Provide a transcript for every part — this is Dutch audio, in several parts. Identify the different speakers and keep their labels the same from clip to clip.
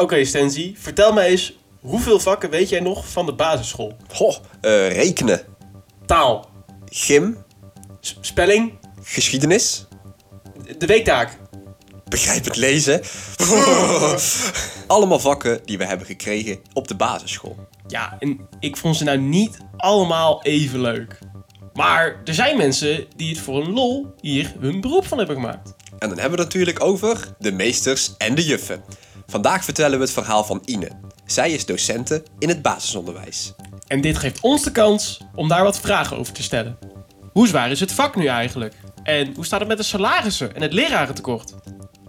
Speaker 1: Oké, Stenzi, vertel mij eens, hoeveel vakken weet jij nog van de basisschool?
Speaker 2: Goh, eh, rekenen,
Speaker 1: Taal,
Speaker 2: gym,
Speaker 1: s- spelling,
Speaker 2: geschiedenis,
Speaker 1: de weektaak.
Speaker 2: begrijpend lezen. Allemaal vakken die we hebben gekregen op de basisschool.
Speaker 1: Ja, en ik vond ze nou niet allemaal even leuk. Maar er zijn mensen die het voor een lol hier hun beroep van hebben gemaakt.
Speaker 2: En dan hebben we het natuurlijk over de meesters en de juffen. Vandaag vertellen we het verhaal van Ine. Zij is docente in het basisonderwijs.
Speaker 1: En dit geeft ons de kans om daar wat vragen over te stellen. Hoe zwaar is het vak nu eigenlijk? En hoe staat het met de salarissen en het lerarentekort?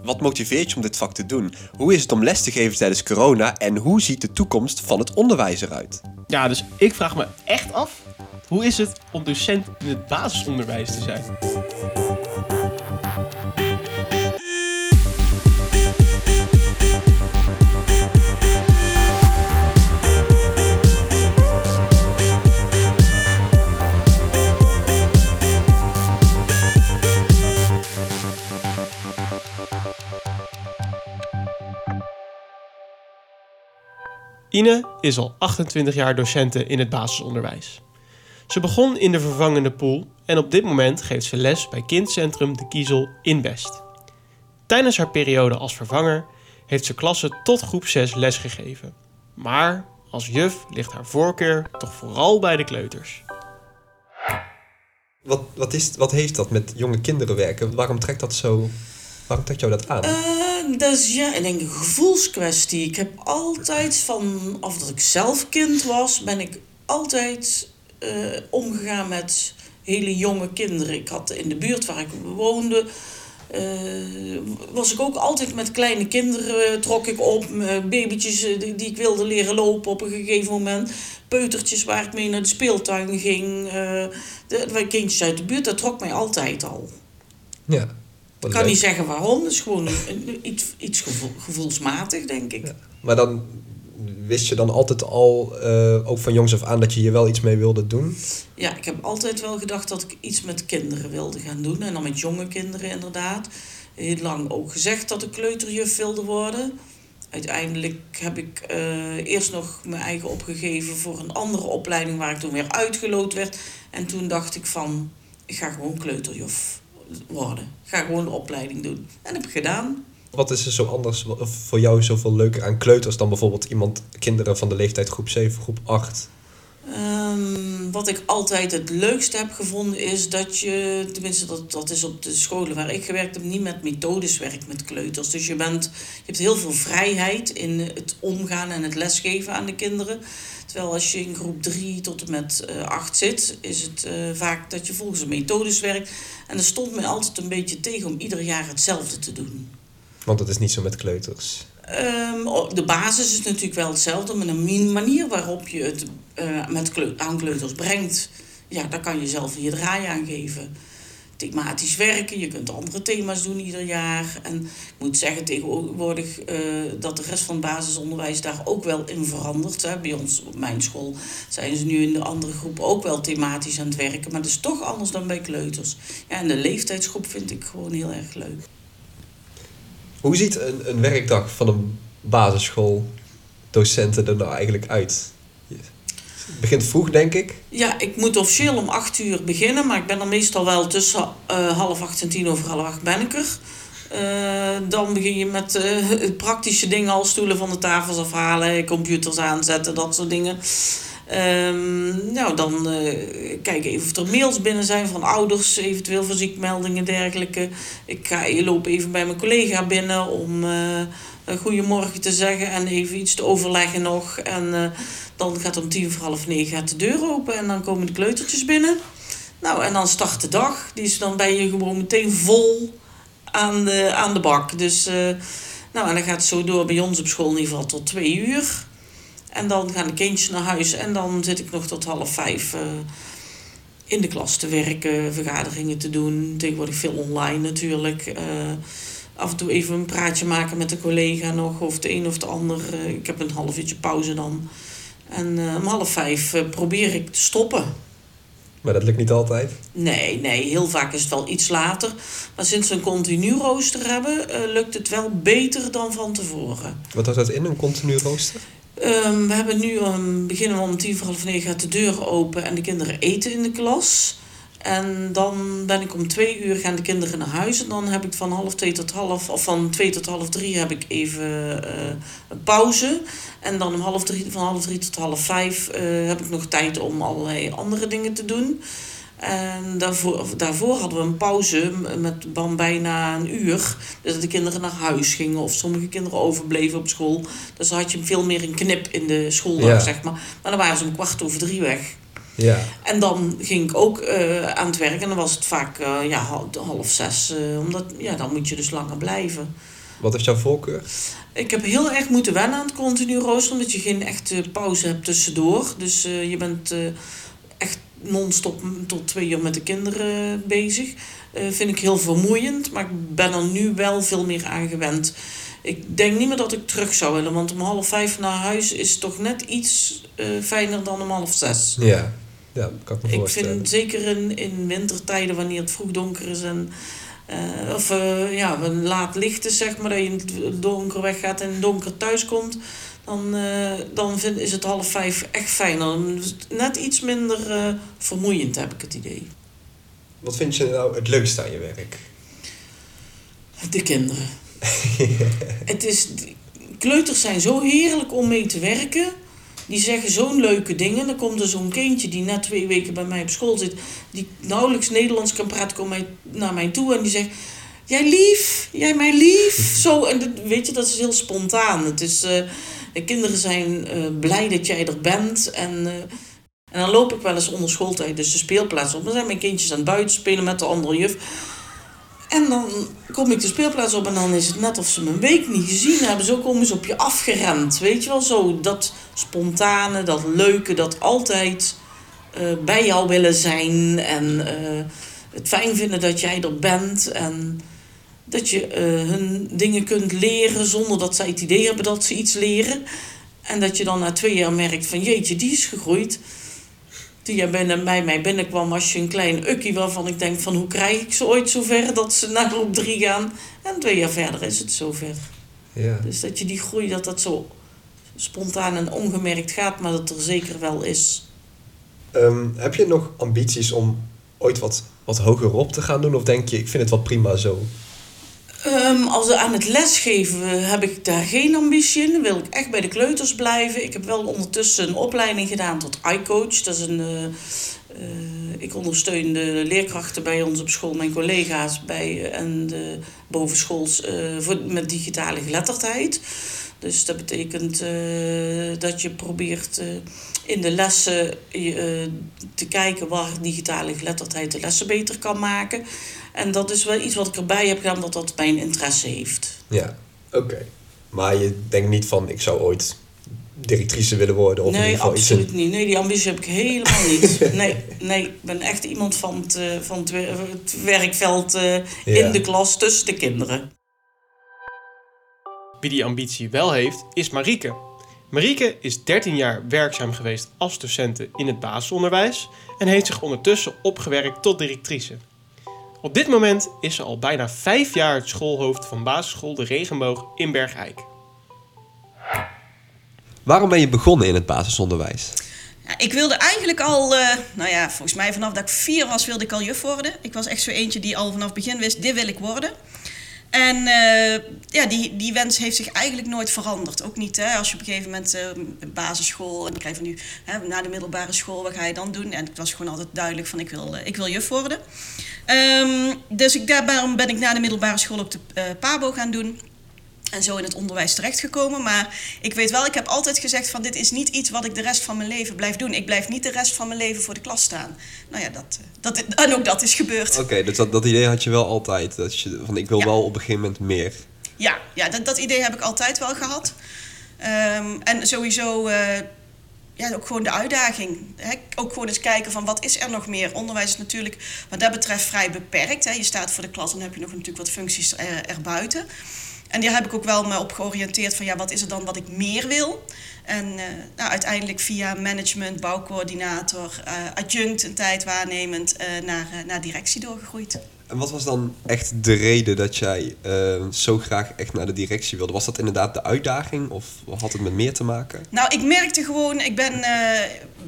Speaker 2: Wat motiveert je om dit vak te doen? Hoe is het om les te geven tijdens corona? En hoe ziet de toekomst van het onderwijs eruit?
Speaker 1: Ja, dus ik vraag me echt af, hoe is het om docent in het basisonderwijs te zijn? Ine is al 28 jaar docente in het basisonderwijs. Ze begon in de vervangende pool en op dit moment geeft ze les bij kindcentrum De Kiezel in Best. Tijdens haar periode als vervanger heeft ze klassen tot groep 6 lesgegeven. Maar als juf ligt haar voorkeur toch vooral bij de kleuters.
Speaker 2: Wat, wat, is, wat heeft dat met jonge kinderen werken? Waarom trekt dat zo... Waarom trekt jou dat aan?
Speaker 3: Eh, dat is ja, ik denk een gevoelskwestie. Ik heb altijd vanaf dat ik zelf kind was, ben ik altijd eh, omgegaan met hele jonge kinderen. Ik had in de buurt waar ik woonde, eh, was ik ook altijd met kleine kinderen, trok ik op, babytjes die, die ik wilde leren lopen op een gegeven moment. Peutertjes waar ik mee naar de speeltuin ging. de, de kindjes uit de buurt, dat trok mij altijd al.
Speaker 2: Ja.
Speaker 3: Ik kan niet zeggen waarom, het is gewoon iets, iets gevoel- gevoelsmatig, denk ik.
Speaker 2: Maar dan wist je dan altijd al, eh, ook van jongs af aan, dat je hier wel iets mee wilde doen?
Speaker 3: Ja, ik heb altijd wel gedacht dat ik iets met kinderen wilde gaan doen. En dan met jonge kinderen inderdaad. Heel lang ook gezegd dat ik kleuterjuf wilde worden. Uiteindelijk heb ik eh, eerst nog mijn eigen opgegeven voor een andere opleiding waar ik toen weer uitgeloot werd. En toen dacht ik van, ik ga gewoon kleuterjuf worden. Ga gewoon de opleiding doen. En heb ik gedaan.
Speaker 2: Wat is er zo anders voor jou zoveel leuker aan kleuters dan bijvoorbeeld iemand, kinderen van de leeftijd groep 7, groep 8?
Speaker 3: Ehm, wat ik altijd het leukste heb gevonden is dat je, tenminste dat, dat is op de scholen waar ik gewerkt heb, niet met methodes werkt met kleuters. Dus je, bent, je hebt heel veel vrijheid in het omgaan en het lesgeven aan de kinderen. Terwijl als je in groep 3 tot en met eh 8 zit, is het eh, vaak dat je volgens de methodes werkt. En dat stond mij altijd een beetje tegen om ieder jaar hetzelfde te doen.
Speaker 2: Want dat is niet zo met kleuters.
Speaker 3: Ehm, oh, de basis is natuurlijk wel hetzelfde, maar de manier waarop je het eh, met aan kleuters brengt, ja, daar kan je zelf je draai aan geven. Thematisch werken, je kunt andere thema's doen ieder jaar. En ik moet zeggen tegenwoordig eh, dat de rest van het basisonderwijs daar ook wel in verandert. Hè. Bij ons op mijn school zijn ze nu in de andere groep ook wel thematisch aan het werken, maar dat is toch anders dan bij kleuters. Ja, en de leeftijdsgroep vind ik gewoon heel erg leuk.
Speaker 2: Hoe ziet een, een werkdag van een basisschooldocenten er nou eigenlijk uit? Het begint vroeg, denk ik.
Speaker 3: Ja, ik moet officieel om acht uur beginnen, maar ik ben er meestal wel tussen eh, half acht en tien over half acht ben ik er. Eh, dan begin je met het praktische dingen als stoelen van de tafels afhalen, computers aanzetten, dat soort dingen. Ehm, nou, dan eh kijken even of er mails binnen zijn van ouders, eventueel voor ziekmeldingen dergelijke. Ik ga, loop even bij mijn collega binnen om eh een goedemorgen te zeggen en even iets te overleggen nog. En eh, dan gaat om tien voor half negen gaat de deur open en dan komen de kleutertjes binnen. Nou, en dan start de dag. Die is dan ben je gewoon meteen vol aan de, aan de bak. Dus, nou, en dan gaat het zo door bij ons op school in ieder geval tot twee uur. En dan gaan de kindjes naar huis en dan zit ik nog tot half vijf eh, in de klas te werken, vergaderingen te doen. Tegenwoordig veel online natuurlijk. Eh, af en toe even een praatje maken met de collega nog, of de een of de ander. Eh, ik heb een half uurtje pauze dan. En om half vijf probeer ik te stoppen.
Speaker 2: Maar dat lukt niet altijd.
Speaker 3: Nee, nee, heel vaak is het wel iets later. Maar sinds we een continu rooster hebben, lukt het wel beter dan van tevoren.
Speaker 2: Wat houdt dat in, een continu rooster?
Speaker 3: Ehm, we hebben nu, um, beginnen we om tien voor half negen gaat de deur open en de kinderen eten in de klas. En dan ben ik om twee uur gaan de kinderen naar huis. En dan heb ik van half twee tot half, of van twee tot half drie heb ik even een pauze. En dan om half drie, van half drie tot half vijf uh, heb ik nog tijd om allerlei andere dingen te doen. En daarvoor, daarvoor hadden we een pauze met dan bijna een uur. Dus dat de kinderen naar huis gingen of sommige kinderen overbleven op school. Dus dan had je veel meer een knip in de schooldag, ja. zeg maar. Maar dan waren ze om kwart over drie weg.
Speaker 2: Ja.
Speaker 3: En dan ging ik ook uh, aan het werk en dan was het vaak uh, ja, half zes. Uh, omdat ja, dan moet je dus langer blijven.
Speaker 2: Wat is jouw voorkeur?
Speaker 3: Ik heb heel erg moeten wennen aan het continu rooster, omdat je geen echte pauze hebt tussendoor. Dus je bent non-stop tot twee uur met de kinderen bezig. vind ik heel vermoeiend, maar ik ben er nu wel veel meer aan gewend. Ik denk niet meer dat ik terug zou willen, want om half vijf naar huis is toch net iets fijner dan om half zes.
Speaker 2: Ja. Ja, kan ik me
Speaker 3: ik
Speaker 2: voorstellen.
Speaker 3: vind zeker in, in wintertijden, wanneer het vroeg donker is en uh, of ja, laat licht is, zeg maar, dat je in het donker weggaat en donker thuis komt, dan, uh, dan vind, is het half vijf echt fijner. Net iets minder vermoeiend, heb ik het idee.
Speaker 2: Wat vind je nou het leukste aan je werk?
Speaker 3: De kinderen. het is, kleuters zijn zo heerlijk om mee te werken. Die zeggen zo'n leuke dingen. Dan komt er zo'n kindje die net twee weken bij mij op school zit, die nauwelijks Nederlands kan praten, komt mij, naar mij toe en die zegt: Jij lief, jij mij lief. Zo, en dat, weet je, dat is heel spontaan. Het is, uh, de kinderen zijn uh, blij dat jij er bent. En, uh, en dan loop ik wel eens onder schooltijd, dus de speelplaats op. Dan zijn mijn kindjes aan het buiten spelen met de andere juf. En dan kom ik de speelplaats op en dan is het net of ze me een week niet gezien hebben. Zo komen ze op je afgerend. Weet je wel, zo dat spontane, dat leuke, dat altijd uh, bij jou willen zijn. En het fijn vinden dat jij er bent. En dat je uh, hun dingen kunt leren zonder dat zij het idee hebben dat ze iets leren. En dat je dan na twee jaar merkt van jeetje, die is gegroeid toen jij bij mij binnenkwam, was je een klein ukkie waarvan ik denk van hoe krijg ik ze ooit zover dat ze naar groep drie gaan. En twee jaar verder is het zover.
Speaker 2: Ja.
Speaker 3: Dus dat je die groei, dat dat zo spontaan en ongemerkt gaat, maar dat er zeker wel is.
Speaker 2: Um, heb je nog ambities om ooit wat, wat hoger op te gaan doen? Of denk je, ik vind het wel prima zo?
Speaker 3: Um, als aan het lesgeven heb ik daar geen ambitie in. Dan wil ik echt bij de kleuters blijven. Ik heb wel ondertussen een opleiding gedaan tot iCoach. Dat is een... Uh, uh, ik ondersteun de leerkrachten bij ons op school, mijn collega's bij en de bovenschools voor, met digitale geletterdheid. Dus dat betekent dat je probeert in de lessen te kijken waar digitale geletterdheid de lessen beter kan maken. En dat is wel iets wat ik erbij heb gedaan, dat dat mijn interesse heeft.
Speaker 2: Ja, oké. Okay. Maar je denkt niet van, ik zou ooit directrice willen worden? Of
Speaker 3: nee,
Speaker 2: in ieder geval
Speaker 3: absoluut
Speaker 2: iets in...
Speaker 3: niet. Nee, die ambitie heb ik helemaal niet. Nee, nee ik ben echt iemand van het, van het, het werkveld ja. in de klas tussen de kinderen.
Speaker 1: Wie die ambitie wel heeft, is Marieke. Marieke is 13 jaar werkzaam geweest als docente in het basisonderwijs en heeft zich ondertussen opgewerkt tot directrice. Op dit moment is ze al bijna 5 jaar het schoolhoofd van basisschool De Regenboog in Bergijk.
Speaker 2: Waarom ben je begonnen in het basisonderwijs?
Speaker 4: Ja, ik wilde eigenlijk al, uh, nou ja, volgens mij vanaf dat ik vier was, wilde ik al juf worden. Ik was echt zo eentje die al vanaf het begin wist, dit wil ik worden. En uh, ja, die, die wens heeft zich eigenlijk nooit veranderd. Ook niet hè, als je op een gegeven moment uh, basisschool en dan krijg je nu hè, na de middelbare school, wat ga je dan doen? En het was gewoon altijd duidelijk van ik wil, uh, ik wil juf worden. Um, dus ik, daarom ben ik na de middelbare school ook de PABO gaan doen. En zo in het onderwijs terechtgekomen. Maar ik weet wel, ik heb altijd gezegd van dit is niet iets wat ik de rest van mijn leven blijf doen. Ik blijf niet de rest van mijn leven voor de klas staan. Nou ja, dat, dat, en ook dat is gebeurd.
Speaker 2: Oké, okay, dus dat, dat idee had je wel altijd. Dat je, van ik wil ja. wel op een gegeven moment meer.
Speaker 4: Ja, ja dat, dat idee heb ik altijd wel gehad. Um, en sowieso... Uh, ja, ook gewoon de uitdaging. Hè? Ook gewoon eens kijken van wat is er nog meer. Onderwijs is natuurlijk wat dat betreft vrij beperkt. Hè? Je staat voor de klas en dan heb je nog natuurlijk wat functies er, erbuiten. En daar heb ik ook wel me op georiënteerd van ja, wat is er dan wat ik meer wil? En uh, nou, uiteindelijk via management, bouwcoördinator, uh, adjunct een tijd waarnemend naar, naar directie doorgegroeid.
Speaker 2: En wat was dan echt de reden dat jij zo graag echt naar de directie wilde? Was dat inderdaad de uitdaging of had het met meer te maken?
Speaker 4: Nou, ik merkte gewoon, ik ben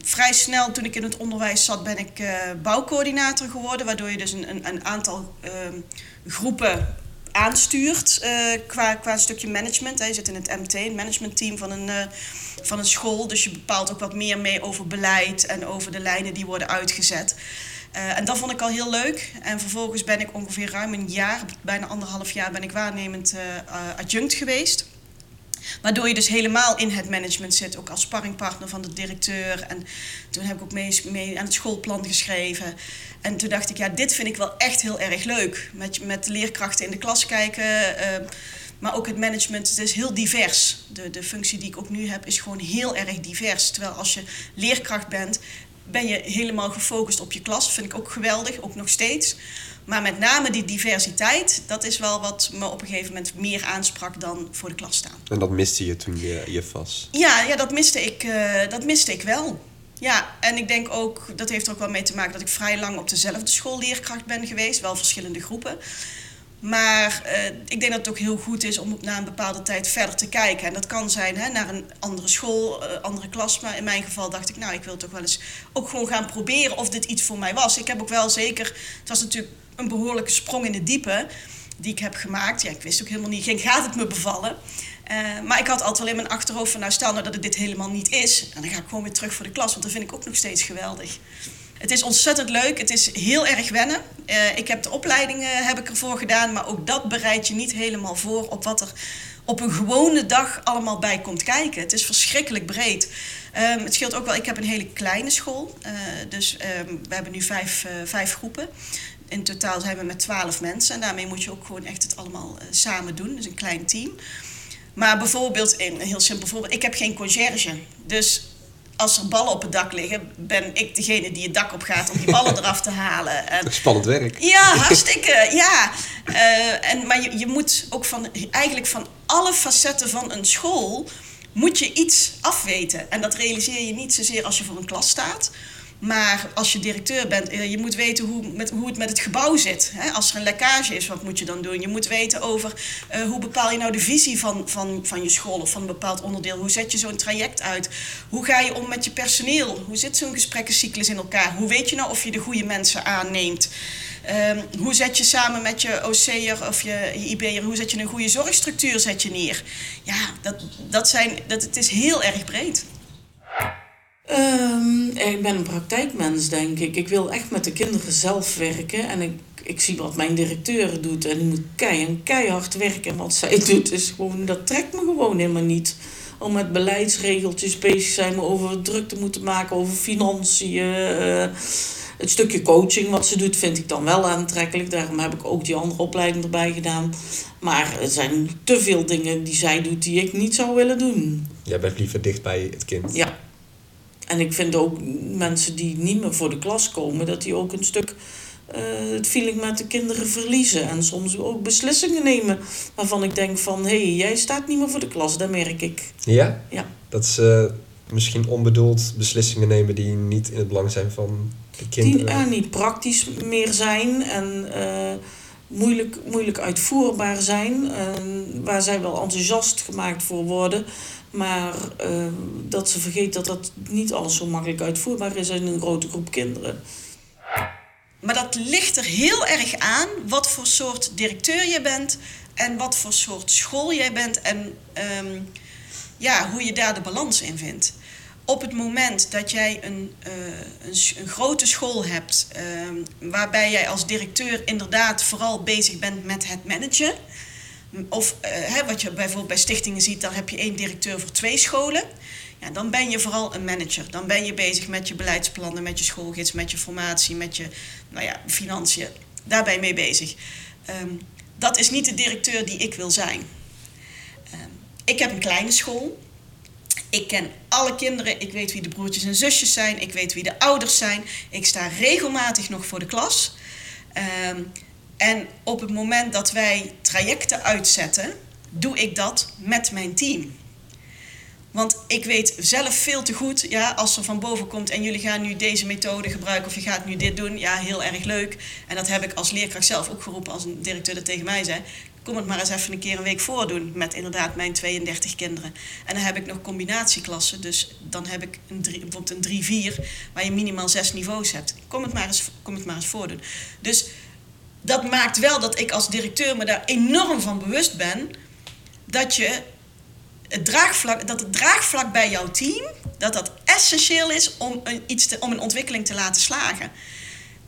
Speaker 4: vrij snel toen ik in het onderwijs zat, ben ik bouwcoördinator geworden. Waardoor je dus een, een, een aantal ehm, groepen aanstuurt qua, qua stukje management. Hè. Je zit in het MT, het managementteam van een, van een school. Dus je bepaalt ook wat meer mee over beleid en over de lijnen die worden uitgezet. Uh, en dat vond ik al heel leuk. En vervolgens ben ik ongeveer ruim een jaar, bijna anderhalf jaar, ben ik waarnemend adjunct geweest. Waardoor je dus helemaal in het management zit, ook als sparringpartner van de directeur. En toen heb ik ook mee, aan het schoolplan geschreven. En toen dacht ik, ja, dit vind ik wel echt heel erg leuk. Met, met leerkrachten in de klas kijken. Uh, maar ook het management, het is heel divers. De, de functie die ik ook nu heb is gewoon heel erg divers. Terwijl als je leerkracht bent, ben je helemaal gefocust op je klas. Dat vind ik ook geweldig, ook nog steeds. Maar met name die diversiteit, dat is wel wat me op een gegeven moment meer aansprak dan voor de klas staan.
Speaker 2: En dat miste je toen je, je was?
Speaker 4: Ja, ja dat, miste ik, uh, dat miste ik wel. Ja, en ik denk ook, dat heeft er ook wel mee te maken dat ik vrij lang op dezelfde school leerkracht ben geweest, wel verschillende groepen. Maar uh, ik denk dat het ook heel goed is om na een bepaalde tijd verder te kijken. En dat kan zijn hè, naar een andere school, uh, andere klas. Maar in mijn geval dacht ik, nou, ik wil toch wel eens ook gewoon gaan proberen of dit iets voor mij was. Ik heb ook wel zeker, het was natuurlijk een behoorlijke sprong in de diepe die ik heb gemaakt. Ja, ik wist ook helemaal niet, gaat het me bevallen? Uh, maar ik had altijd wel in mijn achterhoofd van, nou stel nou dat het dit helemaal niet is. En dan ga ik gewoon weer terug voor de klas, want dat vind ik ook nog steeds geweldig. Het is ontzettend leuk, het is heel erg wennen. Uh, ik heb de opleidingen heb ik ervoor gedaan, maar ook dat bereid je niet helemaal voor op wat er op een gewone dag allemaal bij komt kijken. Het is verschrikkelijk breed. Um, het scheelt ook wel, ik heb een hele kleine school. Uh, dus um, we hebben nu vijf, vijf groepen. In totaal zijn we met twaalf mensen. En daarmee moet je ook gewoon echt het allemaal samen doen. Dus een klein team. Maar bijvoorbeeld, een heel simpel voorbeeld, ik heb geen conciërge. Dus als er ballen op het dak liggen, ben ik degene die het dak op gaat om die ballen eraf te halen.
Speaker 2: En, Spannend werk.
Speaker 4: Ja, hartstikke, ja. Uh, en, maar je, je moet ook van, eigenlijk van alle facetten van een school, moet je iets afweten. En dat realiseer je niet zozeer als je voor een klas staat, maar als je directeur bent, eh, je moet weten hoe, met, hoe het met het gebouw zit. Als er een lekkage is, wat moet je dan doen? Je moet weten over uh, hoe bepaal je nou de visie van, van, van je school of van een bepaald onderdeel. Hoe zet je zo'n traject uit? Hoe ga je om met je personeel? Hoe zit zo'n gesprekkencyclus in elkaar? Hoe weet je nou of je de goede mensen aanneemt? Um, hoe zet je samen met je OC'er of je, je IB'er, hoe zet je een goede zorgstructuur zet je neer? Ja, dat, dat zijn, dat, het is heel erg breed.
Speaker 3: Um, ik ben een praktijkmens, denk ik. Ik wil echt met de kinderen zelf werken. En ik, ik zie wat mijn directeur doet. En die moet keihard, keihard werken. En wat zij doet, is gewoon, dat trekt me gewoon helemaal niet. Om met beleidsregeltjes bezig zijn, me over druk te moeten maken, over financiën. Uh, het stukje coaching wat ze doet, vind ik dan wel aantrekkelijk. Daarom heb ik ook die andere opleiding erbij gedaan. Maar er zijn te veel dingen die zij doet die ik niet zou willen doen.
Speaker 2: Jij bent liever dicht bij het kind.
Speaker 3: Ja. En ik vind ook mensen die niet meer voor de klas komen, dat die ook een stuk uh, het feeling met de kinderen verliezen. En soms ook beslissingen nemen waarvan ik denk van, hé, hey, jij staat niet meer voor de klas, dat merk ik.
Speaker 2: Ja?
Speaker 3: Ja.
Speaker 2: Dat ze misschien onbedoeld beslissingen nemen die niet in het belang zijn van de kinderen.
Speaker 3: Die uh, niet praktisch meer zijn en uh, moeilijk, moeilijk uitvoerbaar zijn. waar zij wel enthousiast gemaakt voor worden. Maar uh, dat ze vergeet dat dat niet alles zo makkelijk uitvoerbaar is in een grote groep kinderen.
Speaker 4: Maar dat ligt er heel erg aan wat voor soort directeur je bent en wat voor soort school jij bent en um, ja, hoe je daar de balans in vindt. Op het moment dat jij een, uh, een, een, grote school hebt, uh, waarbij jij als directeur inderdaad vooral bezig bent met het managen, of uh, hè, wat je bijvoorbeeld bij stichtingen ziet, dan heb je één directeur voor twee scholen. Ja, dan ben je vooral een manager. Dan ben je bezig met je beleidsplannen, met je schoolgids, met je formatie, met je nou ja, financiën. Daar ben je mee bezig. Um, dat is niet de directeur die ik wil zijn. Um, ik heb een kleine school. Ik ken alle kinderen. Ik weet wie de broertjes en zusjes zijn. Ik weet wie de ouders zijn. Ik sta regelmatig nog voor de klas. Um, en op het moment dat wij trajecten uitzetten, doe ik dat met mijn team. Want ik weet zelf veel te goed, ja, als er van boven komt en jullie gaan nu deze methode gebruiken of je gaat nu dit doen, ja, heel erg leuk. En dat heb ik als leerkracht zelf ook geroepen als een directeur dat tegen mij zei. Kom het maar eens even een keer een week voordoen met inderdaad mijn 32 kinderen. En dan heb ik nog combinatieklassen, dus dan heb ik een bijvoorbeeld een 3-4 waar je minimaal zes niveaus hebt. Kom het maar eens, kom het maar eens voordoen. Dus dat maakt wel dat ik als directeur me daar enorm van bewust ben dat je het draagvlak, dat het draagvlak bij jouw team, dat dat essentieel is om een, iets om een ontwikkeling te laten slagen.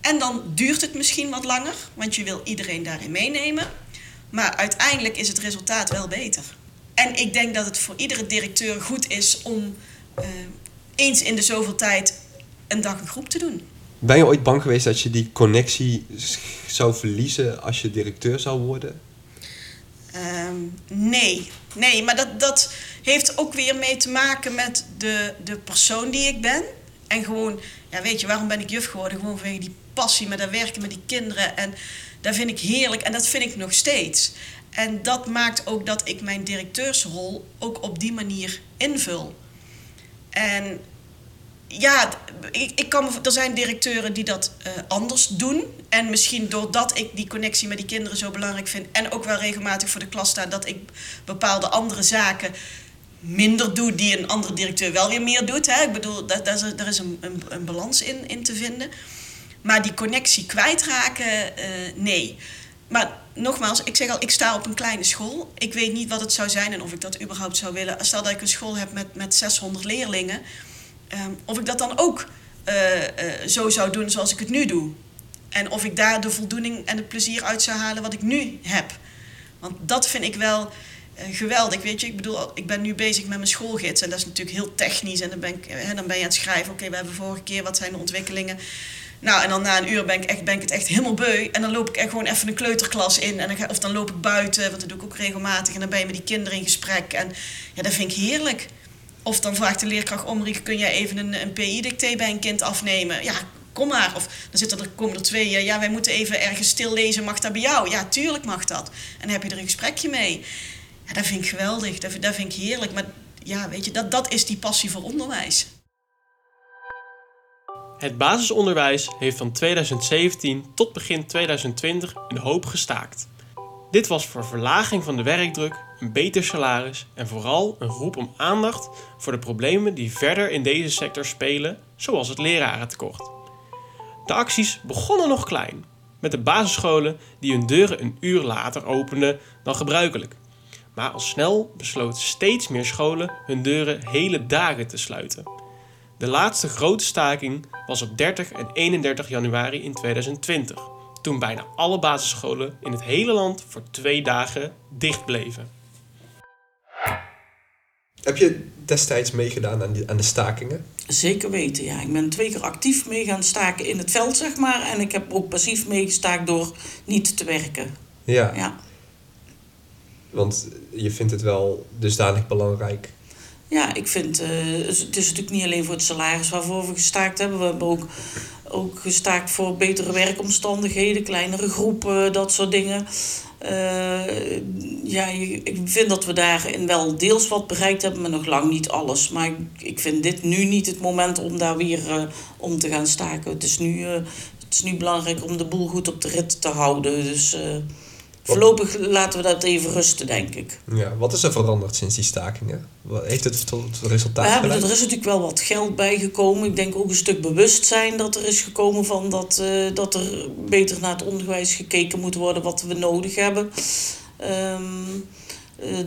Speaker 4: En dan duurt het misschien wat langer, want je wil iedereen daarin meenemen. Maar uiteindelijk is het resultaat wel beter. En ik denk dat het voor iedere directeur goed is om uh, eens in de zoveel tijd een dag een groep te doen.
Speaker 2: Ben je ooit bang geweest dat je die connectie zou verliezen als je directeur zou worden?
Speaker 4: Um, nee, nee, maar dat, dat heeft ook weer mee te maken met de, de persoon die ik ben. En gewoon, ja, weet je, waarom ben ik juf geworden? Gewoon vanwege die passie met dat werken met die kinderen. En dat vind ik heerlijk en dat vind ik nog steeds. En dat maakt ook dat ik mijn directeursrol ook op die manier invul. En ja, ik, ik kan, er zijn directeuren die dat uh, anders doen. En misschien doordat ik die connectie met die kinderen zo belangrijk vind... en ook wel regelmatig voor de klas sta... dat ik bepaalde andere zaken minder doe... die een andere directeur wel weer meer doet. Hè. Ik bedoel, daar, daar, is, daar is een, een, een, balans in, in te vinden. Maar die connectie kwijtraken, uh, nee. Maar nogmaals, ik zeg al, ik sta op een kleine school. Ik weet niet wat het zou zijn en of ik dat überhaupt zou willen. Stel dat ik een school heb met, met 600 leerlingen Ehm, of ik dat dan ook uh, uh, zo zou doen zoals ik het nu doe. En of ik daar de voldoening en het plezier uit zou halen wat ik nu heb. Want dat vind ik wel uh, geweldig. Weet je, ik bedoel, ik ben nu bezig met mijn schoolgids. En dat is natuurlijk heel technisch. En dan ben, ik, hè, dan ben je aan het schrijven. Oké, we hebben vorige keer, wat zijn de ontwikkelingen? Nou, en dan na een uur ben ik, echt, ben ik het echt helemaal beu. En dan loop ik echt gewoon even een kleuterklas in. En dan of dan loop ik buiten, want dat doe ik ook regelmatig. En dan ben je met die kinderen in gesprek. En ja, dat vind ik heerlijk. Of dan vraagt de leerkracht om, kun jij even een, een PI-dicté bij een kind afnemen? Ja, kom maar. Of dan zitten er, komen er twee, ja, wij moeten even ergens stil lezen, mag dat bij jou? Ja, tuurlijk mag dat. En dan heb je er een gesprekje mee. Ja, dat vind ik geweldig, dat, dat vind ik heerlijk. Maar ja, weet je, dat, dat is die passie voor onderwijs.
Speaker 1: Het basisonderwijs heeft van 2017 tot begin 2020 een hoop gestaakt. Dit was voor verlaging van de werkdruk, een beter salaris en vooral een roep om aandacht voor de problemen die verder in deze sector spelen, zoals het lerarentekort. De acties begonnen nog klein, met de basisscholen die hun deuren een uur later openden dan gebruikelijk. Maar al snel besloten steeds meer scholen hun deuren hele dagen te sluiten. De laatste grote staking was op 30 en 31 januari in 2020 toen bijna alle basisscholen in het hele land voor twee dagen dicht bleven.
Speaker 2: Heb je destijds meegedaan aan, die, aan de stakingen?
Speaker 3: Zeker weten, ja. Ik ben twee keer actief mee gaan staken in het veld, zeg maar. En ik heb ook passief meegestaakt door niet te werken.
Speaker 2: Ja. ja. Want je vindt het wel dusdanig belangrijk.
Speaker 3: Ja, ik vind... Uh, het is natuurlijk niet alleen voor het salaris waarvoor we gestaakt hebben. We hebben ook ook gestaakt voor betere werkomstandigheden, kleinere groepen, dat soort dingen. Uh, ja, ik vind dat we daarin wel deels wat bereikt hebben, maar nog lang niet alles. Maar ik, ik vind dit nu niet het moment om daar weer uh, om te gaan staken. Het is, nu, uh, het is nu belangrijk om de boel goed op de rit te houden. Dus Voorlopig laten we dat even rusten, denk ik.
Speaker 2: Ja, wat is er veranderd sinds die stakingen? Heeft het tot resultaat
Speaker 3: hebben, Er is natuurlijk wel wat geld bijgekomen. Ik denk ook een stuk bewustzijn dat er is gekomen van dat, uh, dat er beter naar het onderwijs gekeken moet worden wat we nodig hebben. Um, uh,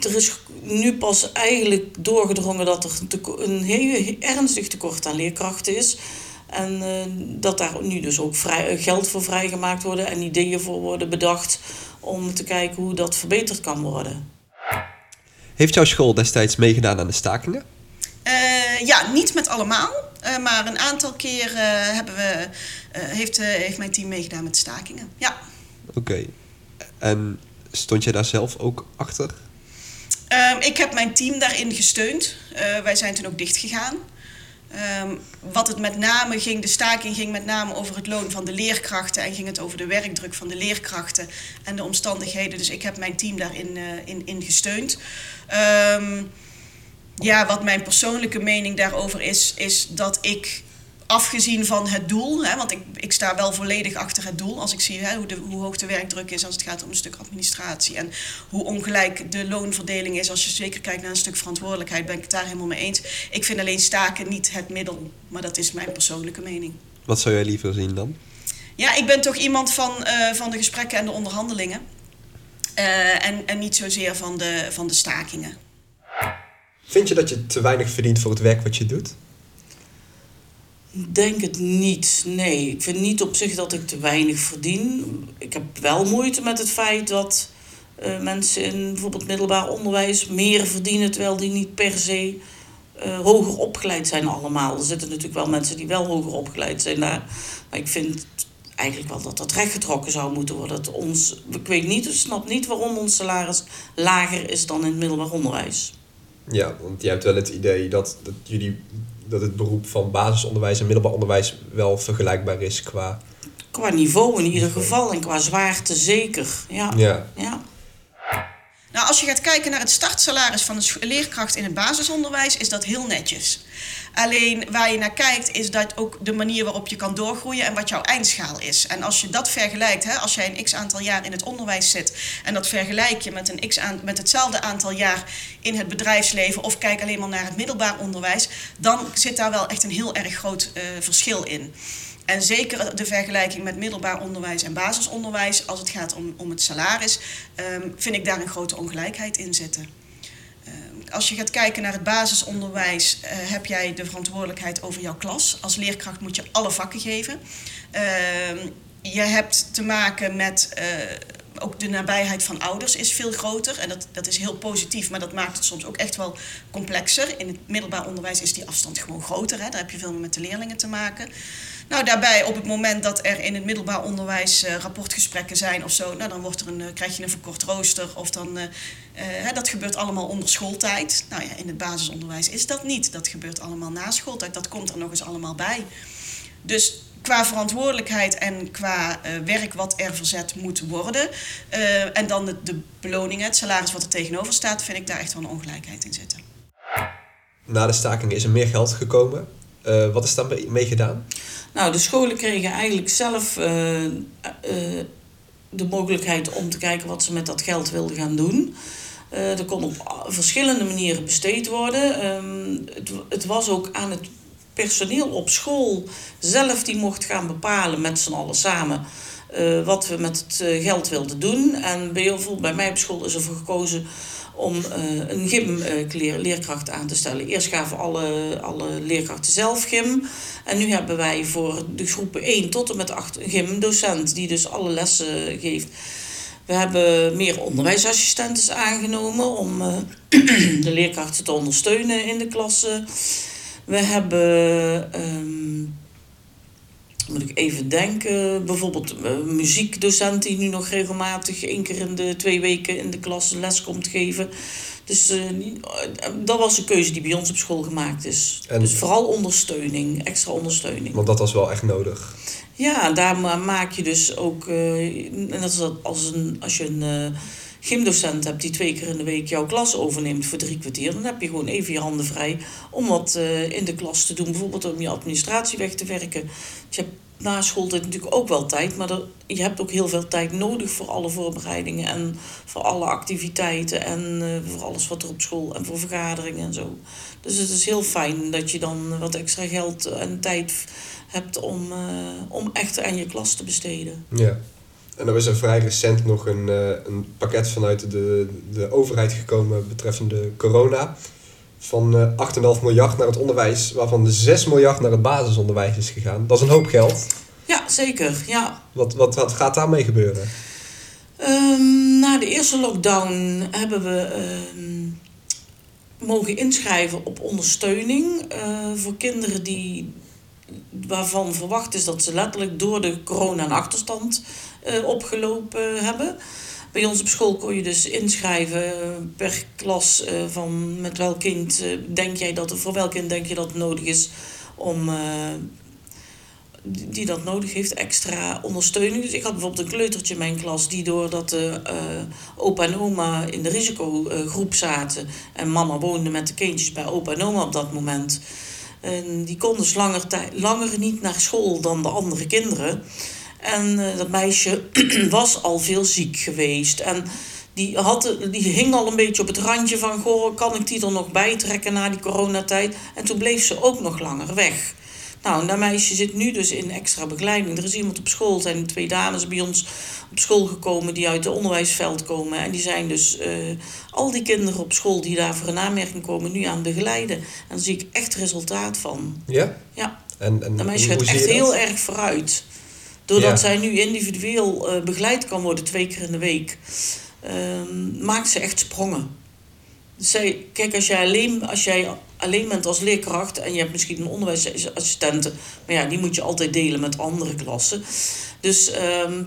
Speaker 3: er is nu pas eigenlijk doorgedrongen dat er een heel ernstig tekort aan leerkrachten is. En uh, dat daar nu dus ook vrij, eh, geld voor vrijgemaakt worden en ideeën voor worden bedacht om te kijken hoe dat verbeterd kan worden.
Speaker 2: Heeft jouw school destijds meegedaan aan de stakingen?
Speaker 4: Uh, ja, niet met allemaal. Uh, maar een aantal keer hebben we, heeft, heeft mijn team meegedaan met stakingen. Ja.
Speaker 2: Oké. En stond je daar zelf ook achter?
Speaker 4: Ehm, ik heb mijn team daarin gesteund. wij zijn toen ook dicht gegaan. Ehm, wat het met name ging, de staking ging met name over het loon van de leerkrachten en ging het over de werkdruk van de leerkrachten en de omstandigheden. Dus ik heb mijn team daarin uh, in, in gesteund. Ehm, ja, wat mijn persoonlijke mening daarover is, is dat ik afgezien van het doel, hè, want ik, ik sta wel volledig achter het doel als ik zie hè, hoe, de, hoe hoog de werkdruk is als het gaat om een stuk administratie en hoe ongelijk de loonverdeling is als je zeker kijkt naar een stuk verantwoordelijkheid, ben ik het daar helemaal mee eens. Ik vind alleen staken niet het middel, maar dat is mijn persoonlijke mening.
Speaker 2: Wat zou jij liever zien dan?
Speaker 4: Ja, ik ben toch iemand van, uh, van de gesprekken en de onderhandelingen uh, en, en niet zozeer van de, van de stakingen.
Speaker 2: Vind je dat je te weinig verdient voor het werk wat je doet?
Speaker 3: Denk het niet. Nee, ik vind niet op zich dat ik te weinig verdien. Ik heb wel moeite met het feit dat uh, mensen in bijvoorbeeld middelbaar onderwijs meer verdienen, terwijl die niet per se uh, hoger opgeleid zijn allemaal. Er zitten natuurlijk wel mensen die wel hoger opgeleid zijn daar. Maar ik vind eigenlijk wel dat dat rechtgetrokken zou moeten worden. Dat ons, ik weet niet, ik snap niet waarom ons salaris lager is dan in het middelbaar onderwijs.
Speaker 2: Ja, want jij hebt wel het idee dat, dat jullie dat het beroep van basisonderwijs en middelbaar onderwijs wel vergelijkbaar is qua...
Speaker 3: Qua niveau in ieder geval en qua zwaarte zeker, ja.
Speaker 2: ja.
Speaker 3: ja.
Speaker 4: Nou, als je gaat kijken naar het startsalaris van een leerkracht in het basisonderwijs, is dat heel netjes. Alleen waar je naar kijkt, is dat ook de manier waarop je kan doorgroeien en wat jouw eindschaal is. En als je dat vergelijkt, hè, als jij een x aantal jaar in het onderwijs zit en dat vergelijk je met, een x met hetzelfde aantal jaar in het bedrijfsleven of kijk alleen maar naar het middelbaar onderwijs, dan zit daar wel echt een heel erg groot uh, verschil in. En zeker de vergelijking met middelbaar onderwijs en basisonderwijs, als het gaat om, om het salaris, um, vind ik daar een grote ongelijkheid in zitten. Um, als je gaat kijken naar het basisonderwijs, uh, heb jij de verantwoordelijkheid over jouw klas. Als leerkracht moet je alle vakken geven. Uh, je hebt te maken met uh, ook de nabijheid van ouders is veel groter. En dat, dat is heel positief, maar dat maakt het soms ook echt wel complexer. In het middelbaar onderwijs is die afstand gewoon groter. Hè? Daar heb je veel meer met de leerlingen te maken. Nou, daarbij op het moment dat er in het middelbaar onderwijs uh, rapportgesprekken zijn of zo, nou, dan wordt er een, uh, krijg je een verkort rooster. Of dan, hè, dat gebeurt allemaal onder schooltijd. Nou ja, in het basisonderwijs is dat niet. Dat gebeurt allemaal na schooltijd. Dat komt er nog eens allemaal bij. Dus qua verantwoordelijkheid en qua uh, werk wat er verzet moet worden. Uh, en dan de, de beloningen, het salaris wat er tegenover staat, vind ik daar echt wel een ongelijkheid in zitten.
Speaker 2: Na de staking is er meer geld gekomen. Uh, wat is daar mee gedaan?
Speaker 3: Nou, de scholen kregen eigenlijk zelf de mogelijkheid om te kijken wat ze met dat geld wilden gaan doen. Uh, er kon op verschillende manieren besteed worden. Um, het, het was ook aan het personeel op school zelf die mocht gaan bepalen met z'n allen samen uh, wat we met het uh, geld wilden doen. En bij, bij mij op school is ervoor gekozen om uh, een gymleerkracht aan te stellen. Eerst gaven alle, alle leerkrachten zelf gym. En nu hebben wij voor de groepen 1 tot en met 8 een gymdocent die dus alle lessen geeft. We hebben meer onderwijsassistenten aangenomen om de leerkrachten te ondersteunen in de klassen. We hebben, um, moet ik even denken, bijvoorbeeld een muziekdocent die nu nog regelmatig één keer in de twee weken in de klas les komt geven. Dus uh, dat was een keuze die bij ons op school gemaakt is. En dus vooral ondersteuning, extra ondersteuning.
Speaker 2: Want dat was wel echt nodig.
Speaker 3: Ja, daar maak je dus ook, uh, en dat is als, een, als je een uh, gymdocent hebt die twee keer in de week jouw klas overneemt voor drie kwartier, dan heb je gewoon even je handen vrij om wat uh, in de klas te doen. Bijvoorbeeld om je administratie weg te werken. Je hebt na schooltijd natuurlijk ook wel tijd, maar je hebt ook heel veel tijd nodig voor alle voorbereidingen en voor alle activiteiten en uh, voor alles wat er op school en voor vergaderingen en zo. Dus het is heel fijn dat je dan wat extra geld en tijd hebt om, uh, om echt aan je klas te besteden.
Speaker 2: Ja. En er is er vrij recent nog een, uh, een pakket vanuit de, de overheid gekomen betreffende corona. Van uh, 8,5 miljard naar het onderwijs, waarvan de 6 miljard naar het basisonderwijs is gegaan. Dat is een hoop geld.
Speaker 3: Ja, zeker. Ja.
Speaker 2: Wat, wat, wat gaat daarmee gebeuren?
Speaker 3: Um, na de eerste lockdown hebben we uh, mogen inschrijven op ondersteuning uh, voor kinderen die waarvan verwacht is dat ze letterlijk door de corona een achterstand uh, opgelopen hebben. Bij ons op school kon je dus inschrijven per klas uh, van met welk kind denk jij dat, voor welk kind denk je dat nodig is om, eh, die dat nodig heeft, extra ondersteuning. Dus ik had bijvoorbeeld een kleutertje in mijn klas die doordat de eh, opa en oma in de risicogroep zaten en mama woonde met de kindjes bij opa en oma op dat moment. En die kon dus langer, langer niet naar school dan de andere kinderen. En eh, dat meisje was al veel ziek geweest. En die, had, die hing al een beetje op het randje van... Goh, kan ik die er nog bij trekken na die coronatijd? En toen bleef ze ook nog langer weg. Nou, en dat meisje zit nu dus in extra begeleiding. Er is iemand op school, er zijn twee dames bij ons op school gekomen... die uit het onderwijsveld komen. En die zijn dus eh, al die kinderen op school die daar voor een aanmerking komen... nu aan het begeleiden. En daar zie ik echt resultaat van.
Speaker 2: Ja?
Speaker 3: Ja.
Speaker 2: En, en
Speaker 3: Dat meisje gaat echt heel erg vooruit. Doordat zij nu individueel eh, begeleid kan worden twee keer in de week, ehm, maakt ze echt sprongen. Zij, kijk, als jij, alleen, als jij alleen bent als leerkracht en je hebt misschien een onderwijsassistente, maar ja, die moet je altijd delen met andere klassen. Dus ehm,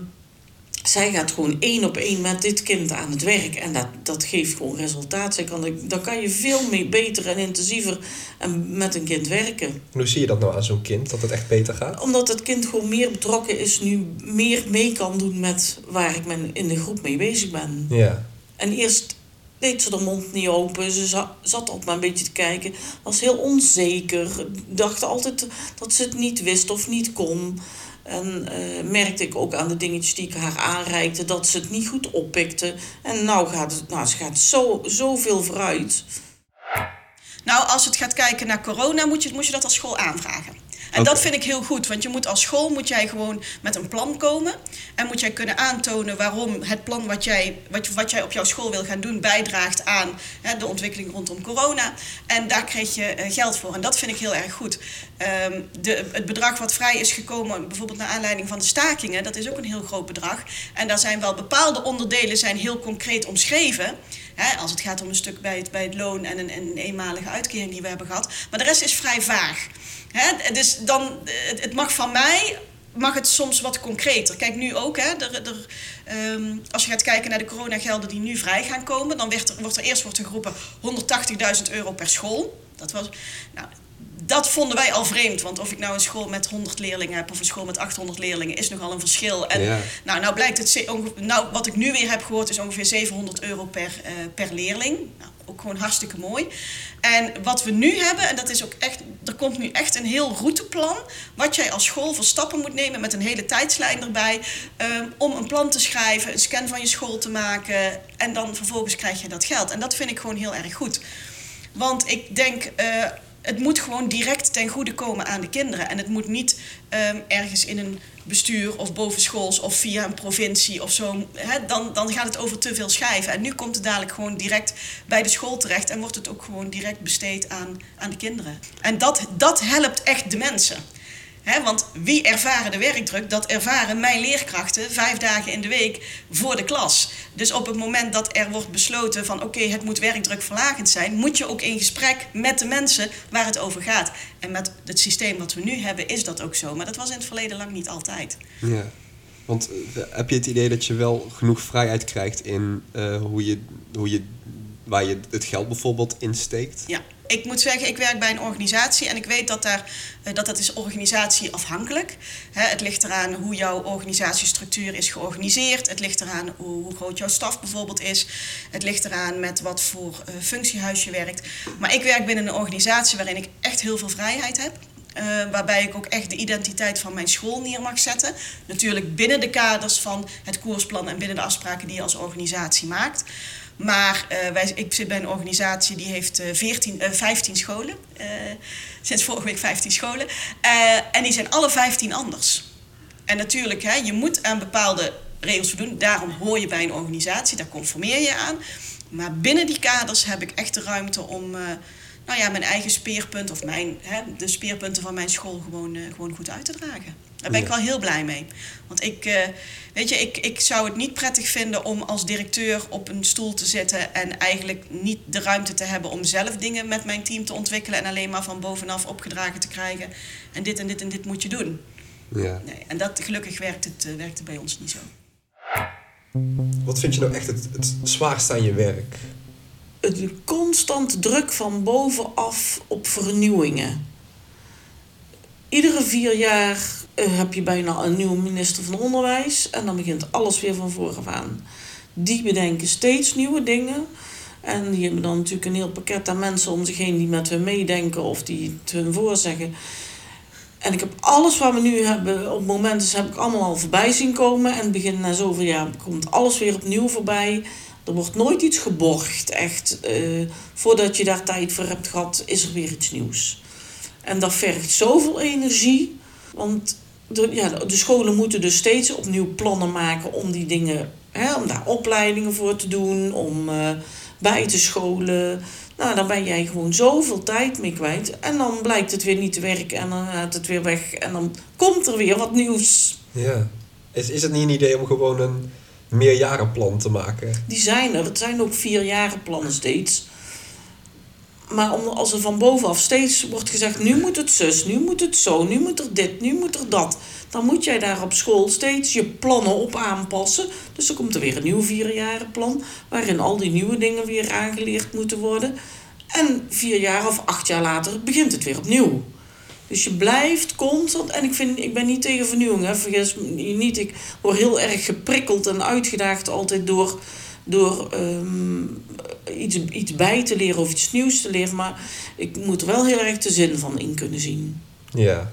Speaker 3: zij gaat gewoon één op één met dit kind aan het werk en dat, dat geeft gewoon resultaat. Zij kan, dan kan je veel meer beter en intensiever en met een kind werken
Speaker 2: En hoe zie je dat nou aan zo'n kind, dat het echt beter gaat?
Speaker 3: omdat het kind gewoon meer betrokken is, nu meer mee kan doen met waar ik men in de groep mee bezig ben.
Speaker 2: Ja.
Speaker 3: En eerst deed ze de mond niet open, ze za- zat altijd maar een beetje te kijken, was heel onzeker, dacht altijd dat ze het niet wist of niet kon. En eh, merkte ik ook aan de dingetjes die ik haar aanreikte dat ze het niet goed oppikte. En nou gaat het, nou, ze gaat zo, zoveel vooruit.
Speaker 4: Nou, als het gaat kijken naar corona, moet je, moet je dat als school aanvragen. En dat vind ik heel goed, want je moet als school moet jij gewoon met een plan komen. En moet jij kunnen aantonen waarom het plan wat jij, wat, wat jij op jouw school wil gaan doen bijdraagt aan hè, de ontwikkeling rondom corona. En daar kreeg je eh, geld voor. En dat vind ik heel erg goed. Ehm, de, het bedrag wat vrij is gekomen, bijvoorbeeld naar aanleiding van de stakingen, dat is ook een heel groot bedrag. En daar zijn wel bepaalde onderdelen zijn heel concreet omschreven. Hè, als het gaat om een stuk bij het, bij het loon en een, en een eenmalige uitkering die we hebben gehad. Maar de rest is vrij vaag. Hè, dus dan, het, mag van mij, mag het soms wat concreter. Kijk, nu ook, hè, er, er, ehm, als je gaat kijken naar de coronagelden die nu vrij gaan komen, dan werd er, wordt er eerst wordt er geroepen 180.000 euro per school. Dat was, nou, dat vonden wij al vreemd, want of ik nou een school met 100 leerlingen heb of een school met 800 leerlingen, is nogal een verschil. En
Speaker 2: Ja.
Speaker 4: nou, nou blijkt het, nou, wat ik nu weer heb gehoord, is ongeveer 700 euro per, eh, per leerling. Nou, ook gewoon hartstikke mooi. En wat we nu hebben, en dat is ook echt, er komt nu echt een heel routeplan, wat jij als school voor stappen moet nemen met een hele tijdslijn erbij, ehm, om een plan te schrijven, een scan van je school te maken en dan vervolgens krijg je dat geld. En dat vind ik gewoon heel erg goed. Want ik denk, eh, het moet gewoon direct ten goede komen aan de kinderen. En het moet niet ehm, ergens in een bestuur of bovenschools of via een provincie of zo. Dan, dan gaat het over te veel schijven. En nu komt het dadelijk gewoon direct bij de school terecht en wordt het ook gewoon direct besteed aan, aan de kinderen. En dat, dat helpt echt de mensen. Want wie ervaren de werkdruk? Dat ervaren mijn leerkrachten vijf dagen in de week voor de klas. Dus op het moment dat er wordt besloten van oké, het moet werkdrukverlagend zijn, moet je ook in gesprek met de mensen waar het over gaat. En met het systeem wat we nu hebben is dat ook zo. Maar dat was in het verleden lang niet altijd.
Speaker 2: Ja. Want eh, heb je het idee dat je wel genoeg vrijheid krijgt in eh, hoe je, hoe je, waar je het geld bijvoorbeeld insteekt?
Speaker 4: Ja, ik moet zeggen, ik werk bij een organisatie en ik weet dat daar, eh, dat, dat is organisatieafhankelijk. Het ligt eraan hoe jouw organisatiestructuur is georganiseerd. Het ligt eraan hoe, hoe groot jouw staf bijvoorbeeld is. Het ligt eraan met wat voor eh, functiehuis je werkt. Maar ik werk binnen een organisatie waarin ik echt heel veel vrijheid heb. Eh, waarbij ik ook echt de identiteit van mijn school neer mag zetten. Natuurlijk binnen de kaders van het koersplan en binnen de afspraken die je als organisatie maakt. Maar eh, wij, ik zit bij een organisatie die heeft eh 14, eh, 15 scholen. Eh, sinds vorige week 15 scholen. En die zijn alle 15 anders. En natuurlijk, hè, je moet aan bepaalde regels voldoen. Daarom hoor je bij een organisatie, daar conformeer je aan. Maar binnen die kaders heb ik echt de ruimte om... nou ja, mijn eigen speerpunt of mijn, hè, de speerpunten van mijn school gewoon, gewoon goed uit te dragen. Daar ben ik wel heel blij mee. Want ik, eh, weet je, ik, ik zou het niet prettig vinden om als directeur op een stoel te zitten en eigenlijk niet de ruimte te hebben om zelf dingen met mijn team te ontwikkelen en alleen maar van bovenaf opgedragen te krijgen. En dit en dit en dit moet je doen.
Speaker 2: Ja.
Speaker 4: Nee, en dat, gelukkig werkt het, eh, werkt het bij ons niet zo.
Speaker 2: Wat vind je nou echt het, het zwaarste aan je werk?
Speaker 3: de constante druk van bovenaf op vernieuwingen. iedere vier jaar heb je bijna een nieuwe minister van Onderwijs. En dan begint alles weer van vooraf aan. Die bedenken steeds nieuwe dingen. En die hebben dan natuurlijk een heel pakket aan mensen om zich heen die met hun meedenken of die het hun voorzeggen. En ik heb alles wat we nu hebben, op momenten heb ik allemaal al voorbij zien komen. En begin na zoveel jaar komt alles weer opnieuw voorbij. Er wordt nooit iets geborgd, echt. eh, voordat je daar tijd voor hebt gehad, is er weer iets nieuws. En dat vergt zoveel energie. Want de, ja, de scholen moeten dus steeds opnieuw plannen maken om die dingen, hè, om daar opleidingen voor te doen, om eh, bij te scholen. Nou, dan ben jij gewoon zoveel tijd mee kwijt. En dan blijkt het weer niet te werken en dan gaat het weer weg. En dan komt er weer wat nieuws.
Speaker 2: Ja. Is, is het niet een idee om gewoon een meerjarenplan te maken?
Speaker 3: Die zijn er. Het zijn ook vierjarenplannen steeds. Maar om, als er van bovenaf steeds wordt gezegd... nu moet het zus, nu moet het zo, nu moet er dit, nu moet er dat... dan moet jij daar op school steeds je plannen op aanpassen. Dus er komt er weer een nieuw vierjarenplan... waarin al die nieuwe dingen weer aangeleerd moeten worden. En vier jaar of acht jaar later begint het weer opnieuw. Dus je blijft constant... En ik, vind, ik ben niet tegen vernieuwing, hè. vergis me niet. Ik word heel erg geprikkeld en uitgedaagd altijd door door ehm, iets, iets bij te leren of iets nieuws te leren. Maar ik moet er wel heel erg de zin van in kunnen zien.
Speaker 2: Ja.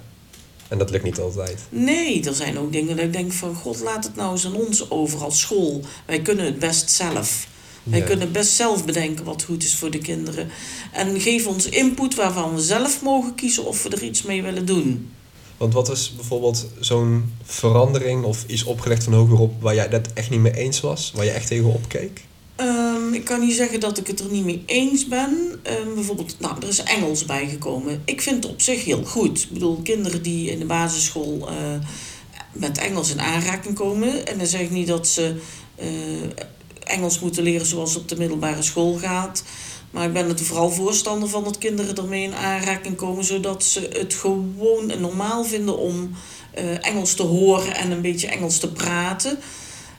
Speaker 2: En dat lukt niet altijd.
Speaker 3: Nee, er zijn ook dingen dat ik denk van... God, laat het nou eens aan ons over als school. Wij kunnen het best zelf. Wij
Speaker 2: Ja.
Speaker 3: kunnen best zelf bedenken wat goed is voor de kinderen. En geef ons input waarvan we zelf mogen kiezen of we er iets mee willen doen.
Speaker 2: Want wat is bijvoorbeeld zo'n verandering of iets opgelegd van hogerop waar jij het echt niet mee eens was? Waar je echt tegenop keek?
Speaker 3: Ehm, ik kan niet zeggen dat ik het er niet mee eens ben. Ehm, bijvoorbeeld, nou, er is Engels bijgekomen. Ik vind het op zich heel goed. Ik bedoel, kinderen die in de basisschool eh, met Engels in aanraking komen. En dan zeg ik niet dat ze eh, Engels moeten leren zoals het op de middelbare school gaat. Maar ik ben er vooral voorstander van dat kinderen ermee in aanraking komen. Zodat ze het gewoon normaal vinden om eh, Engels te horen en een beetje Engels te praten.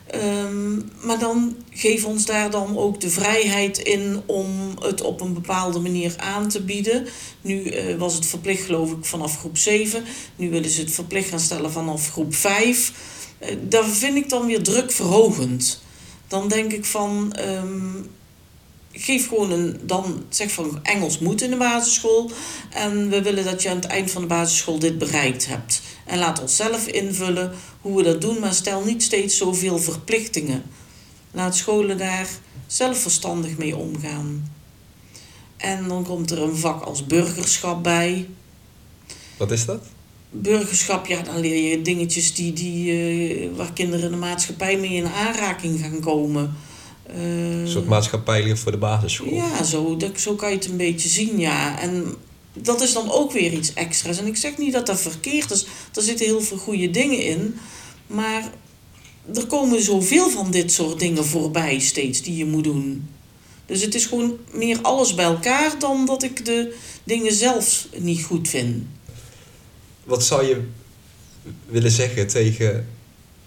Speaker 3: Ehm, maar dan geef ons daar dan ook de vrijheid in om het op een bepaalde manier aan te bieden. Nu eh, was het verplicht geloof ik vanaf groep 7. Nu willen ze het verplicht gaan stellen vanaf groep 5. Eh, daar vind ik dan weer druk verhogend. Dan denk ik van... ehm, geef gewoon een... Dan zeg van Engels moet in de basisschool. En we willen dat je aan het eind van de basisschool dit bereikt hebt. En laat ons zelf invullen hoe we dat doen, maar stel niet steeds zoveel verplichtingen. Laat scholen daar zelf verstandig mee omgaan. En dan komt er een vak als burgerschap bij.
Speaker 2: Wat is dat?
Speaker 3: Burgerschap, ja, dan leer je dingetjes die, die, eh, waar kinderen in de maatschappij mee in aanraking gaan komen. Eh,
Speaker 2: Een soort maatschappijleer voor de basisschool.
Speaker 3: ja, zo, dat, zo kan je het een beetje zien, ja. En dat is dan ook weer iets extra's. En ik zeg niet dat dat verkeerd is. Er zitten heel veel goede dingen in. Maar er komen zoveel van dit soort dingen voorbij steeds die je moet doen. Dus het is gewoon meer alles bij elkaar dan dat ik de dingen zelf niet goed vind.
Speaker 2: Wat zou je willen zeggen tegen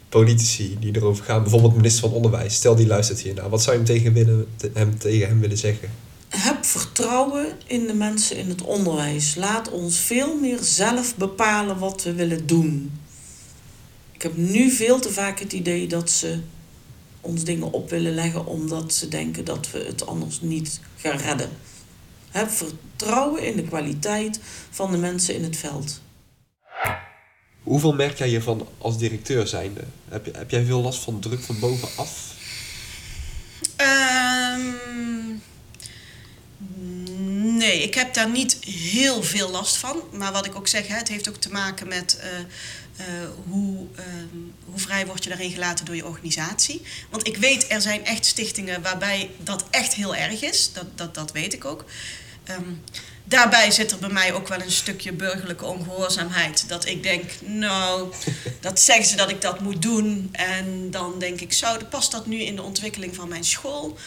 Speaker 2: politici die erover gaan? Bijvoorbeeld minister van Onderwijs. Stel die luistert hiernaar. Wat zou je hem tegen, willen, hem, tegen hem willen zeggen?
Speaker 3: Heb vertrouwen in de mensen in het onderwijs. Laat ons veel meer zelf bepalen wat we willen doen. Ik heb nu veel te vaak het idee dat ze ons dingen op willen leggen omdat ze denken dat we het anders niet gaan redden. Heb vertrouwen in de kwaliteit van de mensen in het veld.
Speaker 2: Hoeveel merk jij hiervan als directeur zijnde? Heb, heb jij veel last van druk van bovenaf?
Speaker 4: Ehm, nee, ik heb daar niet heel veel last van. Maar wat ik ook zeg, het heeft ook te maken met eh, eh, hoe, ehm, hoe vrij word je daarin gelaten door je organisatie. Want ik weet, er zijn echt stichtingen waarbij dat echt heel erg is. Dat, dat, dat weet ik ook. Ehm, daarbij zit er bij mij ook wel een stukje burgerlijke ongehoorzaamheid. Dat ik denk, nou, dat zeggen ze dat ik dat moet doen. En dan denk ik, zou, past dat nu in de ontwikkeling van mijn school?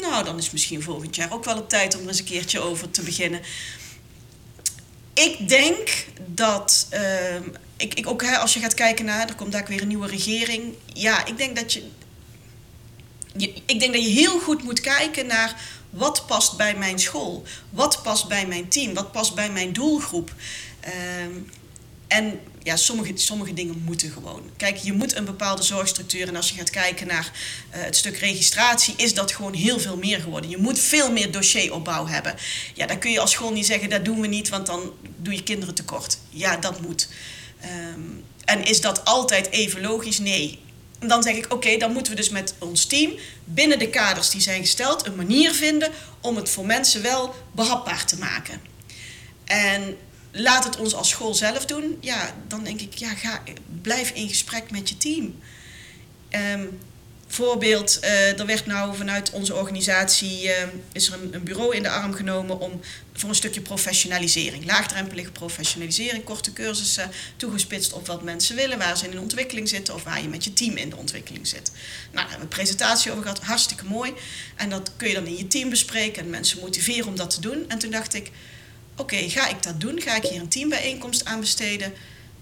Speaker 4: Nou, dan is misschien volgend jaar ook wel op tijd om er eens een keertje over te beginnen. Ik denk dat, ehm, ik, ik ook hè, als je gaat kijken naar, er komt daar weer een nieuwe regering. Ja, ik denk dat je, je, ik denk dat je heel goed moet kijken naar wat past bij mijn school, wat past bij mijn team, wat past bij mijn doelgroep. Ehm, en ja, sommige, sommige dingen moeten gewoon. Kijk, je moet een bepaalde zorgstructuur. En als je gaat kijken naar eh, het stuk registratie, is dat gewoon heel veel meer geworden. Je moet veel meer dossieropbouw hebben. Ja, dan kun je als school niet zeggen, dat doen we niet, want dan doe je kinderen tekort. Ja, dat moet. Ehm, en is dat altijd even logisch? Nee. Dan zeg ik, oké, dan moeten we dus met ons team binnen de kaders die zijn gesteld een manier vinden om het voor mensen wel behapbaar te maken. En laat het ons als school zelf doen. Ja, dan denk ik, ja, ga, blijf in gesprek met je team. Um, voorbeeld, uh, er werd nou vanuit onze organisatie uh, is er een, bureau in de arm genomen om voor een stukje professionalisering, laagdrempelige professionalisering, korte cursussen toegespitst op wat mensen willen, waar ze in ontwikkeling zitten of waar je met je team in de ontwikkeling zit. Nou, daar hebben we een presentatie over gehad, hartstikke mooi. En dat kun je dan in je team bespreken en mensen motiveren om dat te doen. En toen dacht ik, Oké, ga ik dat doen? Ga ik hier een teambijeenkomst aan besteden?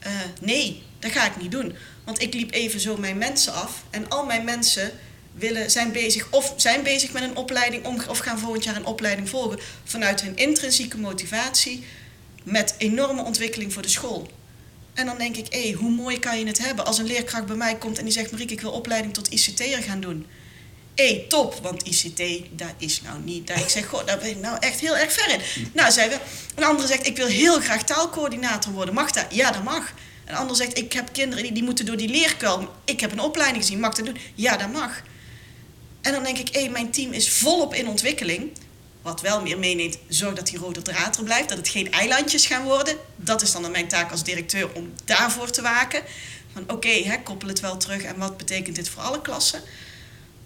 Speaker 4: Uh, nee, dat ga ik niet doen. Want ik liep even zo mijn mensen af en al mijn mensen willen, zijn bezig of zijn bezig met een opleiding of gaan volgend jaar een opleiding volgen vanuit hun intrinsieke motivatie met enorme ontwikkeling voor de school. En dan denk ik, hé, hoe mooi kan je het hebben als een leerkracht bij mij komt en die zegt, Marieke, ik wil opleiding tot ICT'er gaan doen hey, top, want ICT, dat is nou niet. Dat ik zeg, goh, daar ben ik nou echt heel erg ver in. Nou, we. Een andere zegt, ik wil heel graag taalcoördinator worden. Mag dat? Ja, dat mag. Een ander zegt, ik heb kinderen die, die moeten door die leerkuil. Ik heb een opleiding gezien, mag dat doen? Ja, dat mag. En dan denk ik, hé, mijn team is volop in ontwikkeling. Wat wel meer meeneemt, zorg dat die rode draad er blijft. Dat het geen eilandjes gaan worden. Dat is dan mijn taak als directeur om daarvoor te waken. Van oké, koppel het wel terug en wat betekent dit voor alle klassen?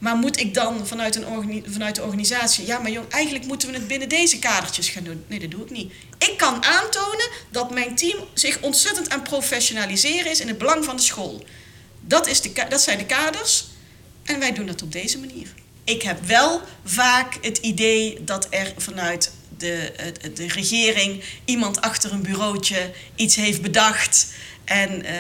Speaker 4: Maar moet ik dan vanuit, een vanuit de organisatie, ja, maar jong, eigenlijk moeten we het binnen deze kadertjes gaan doen. Nee, dat doe ik niet. Ik kan aantonen dat mijn team zich ontzettend aan professionaliseren is in het belang van de school. Dat, is de, dat zijn de kaders en wij doen dat op deze manier. Ik heb wel vaak het idee dat er vanuit de, de regering iemand achter een bureautje iets heeft bedacht en uh,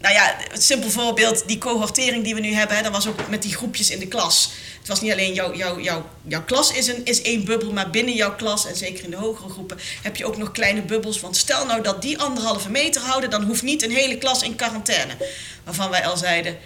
Speaker 4: nou ja, een simpel voorbeeld, die cohortering die we nu hebben, hè, dat was ook met die groepjes in de klas. Het was niet alleen jouw, jouw, jouw, jouw klas is, een, is één bubbel, maar binnen jouw klas, en zeker in de hogere groepen, heb je ook nog kleine bubbels. Want stel nou dat die anderhalve meter houden, dan hoeft niet een hele klas in quarantaine. Waarvan wij al zeiden,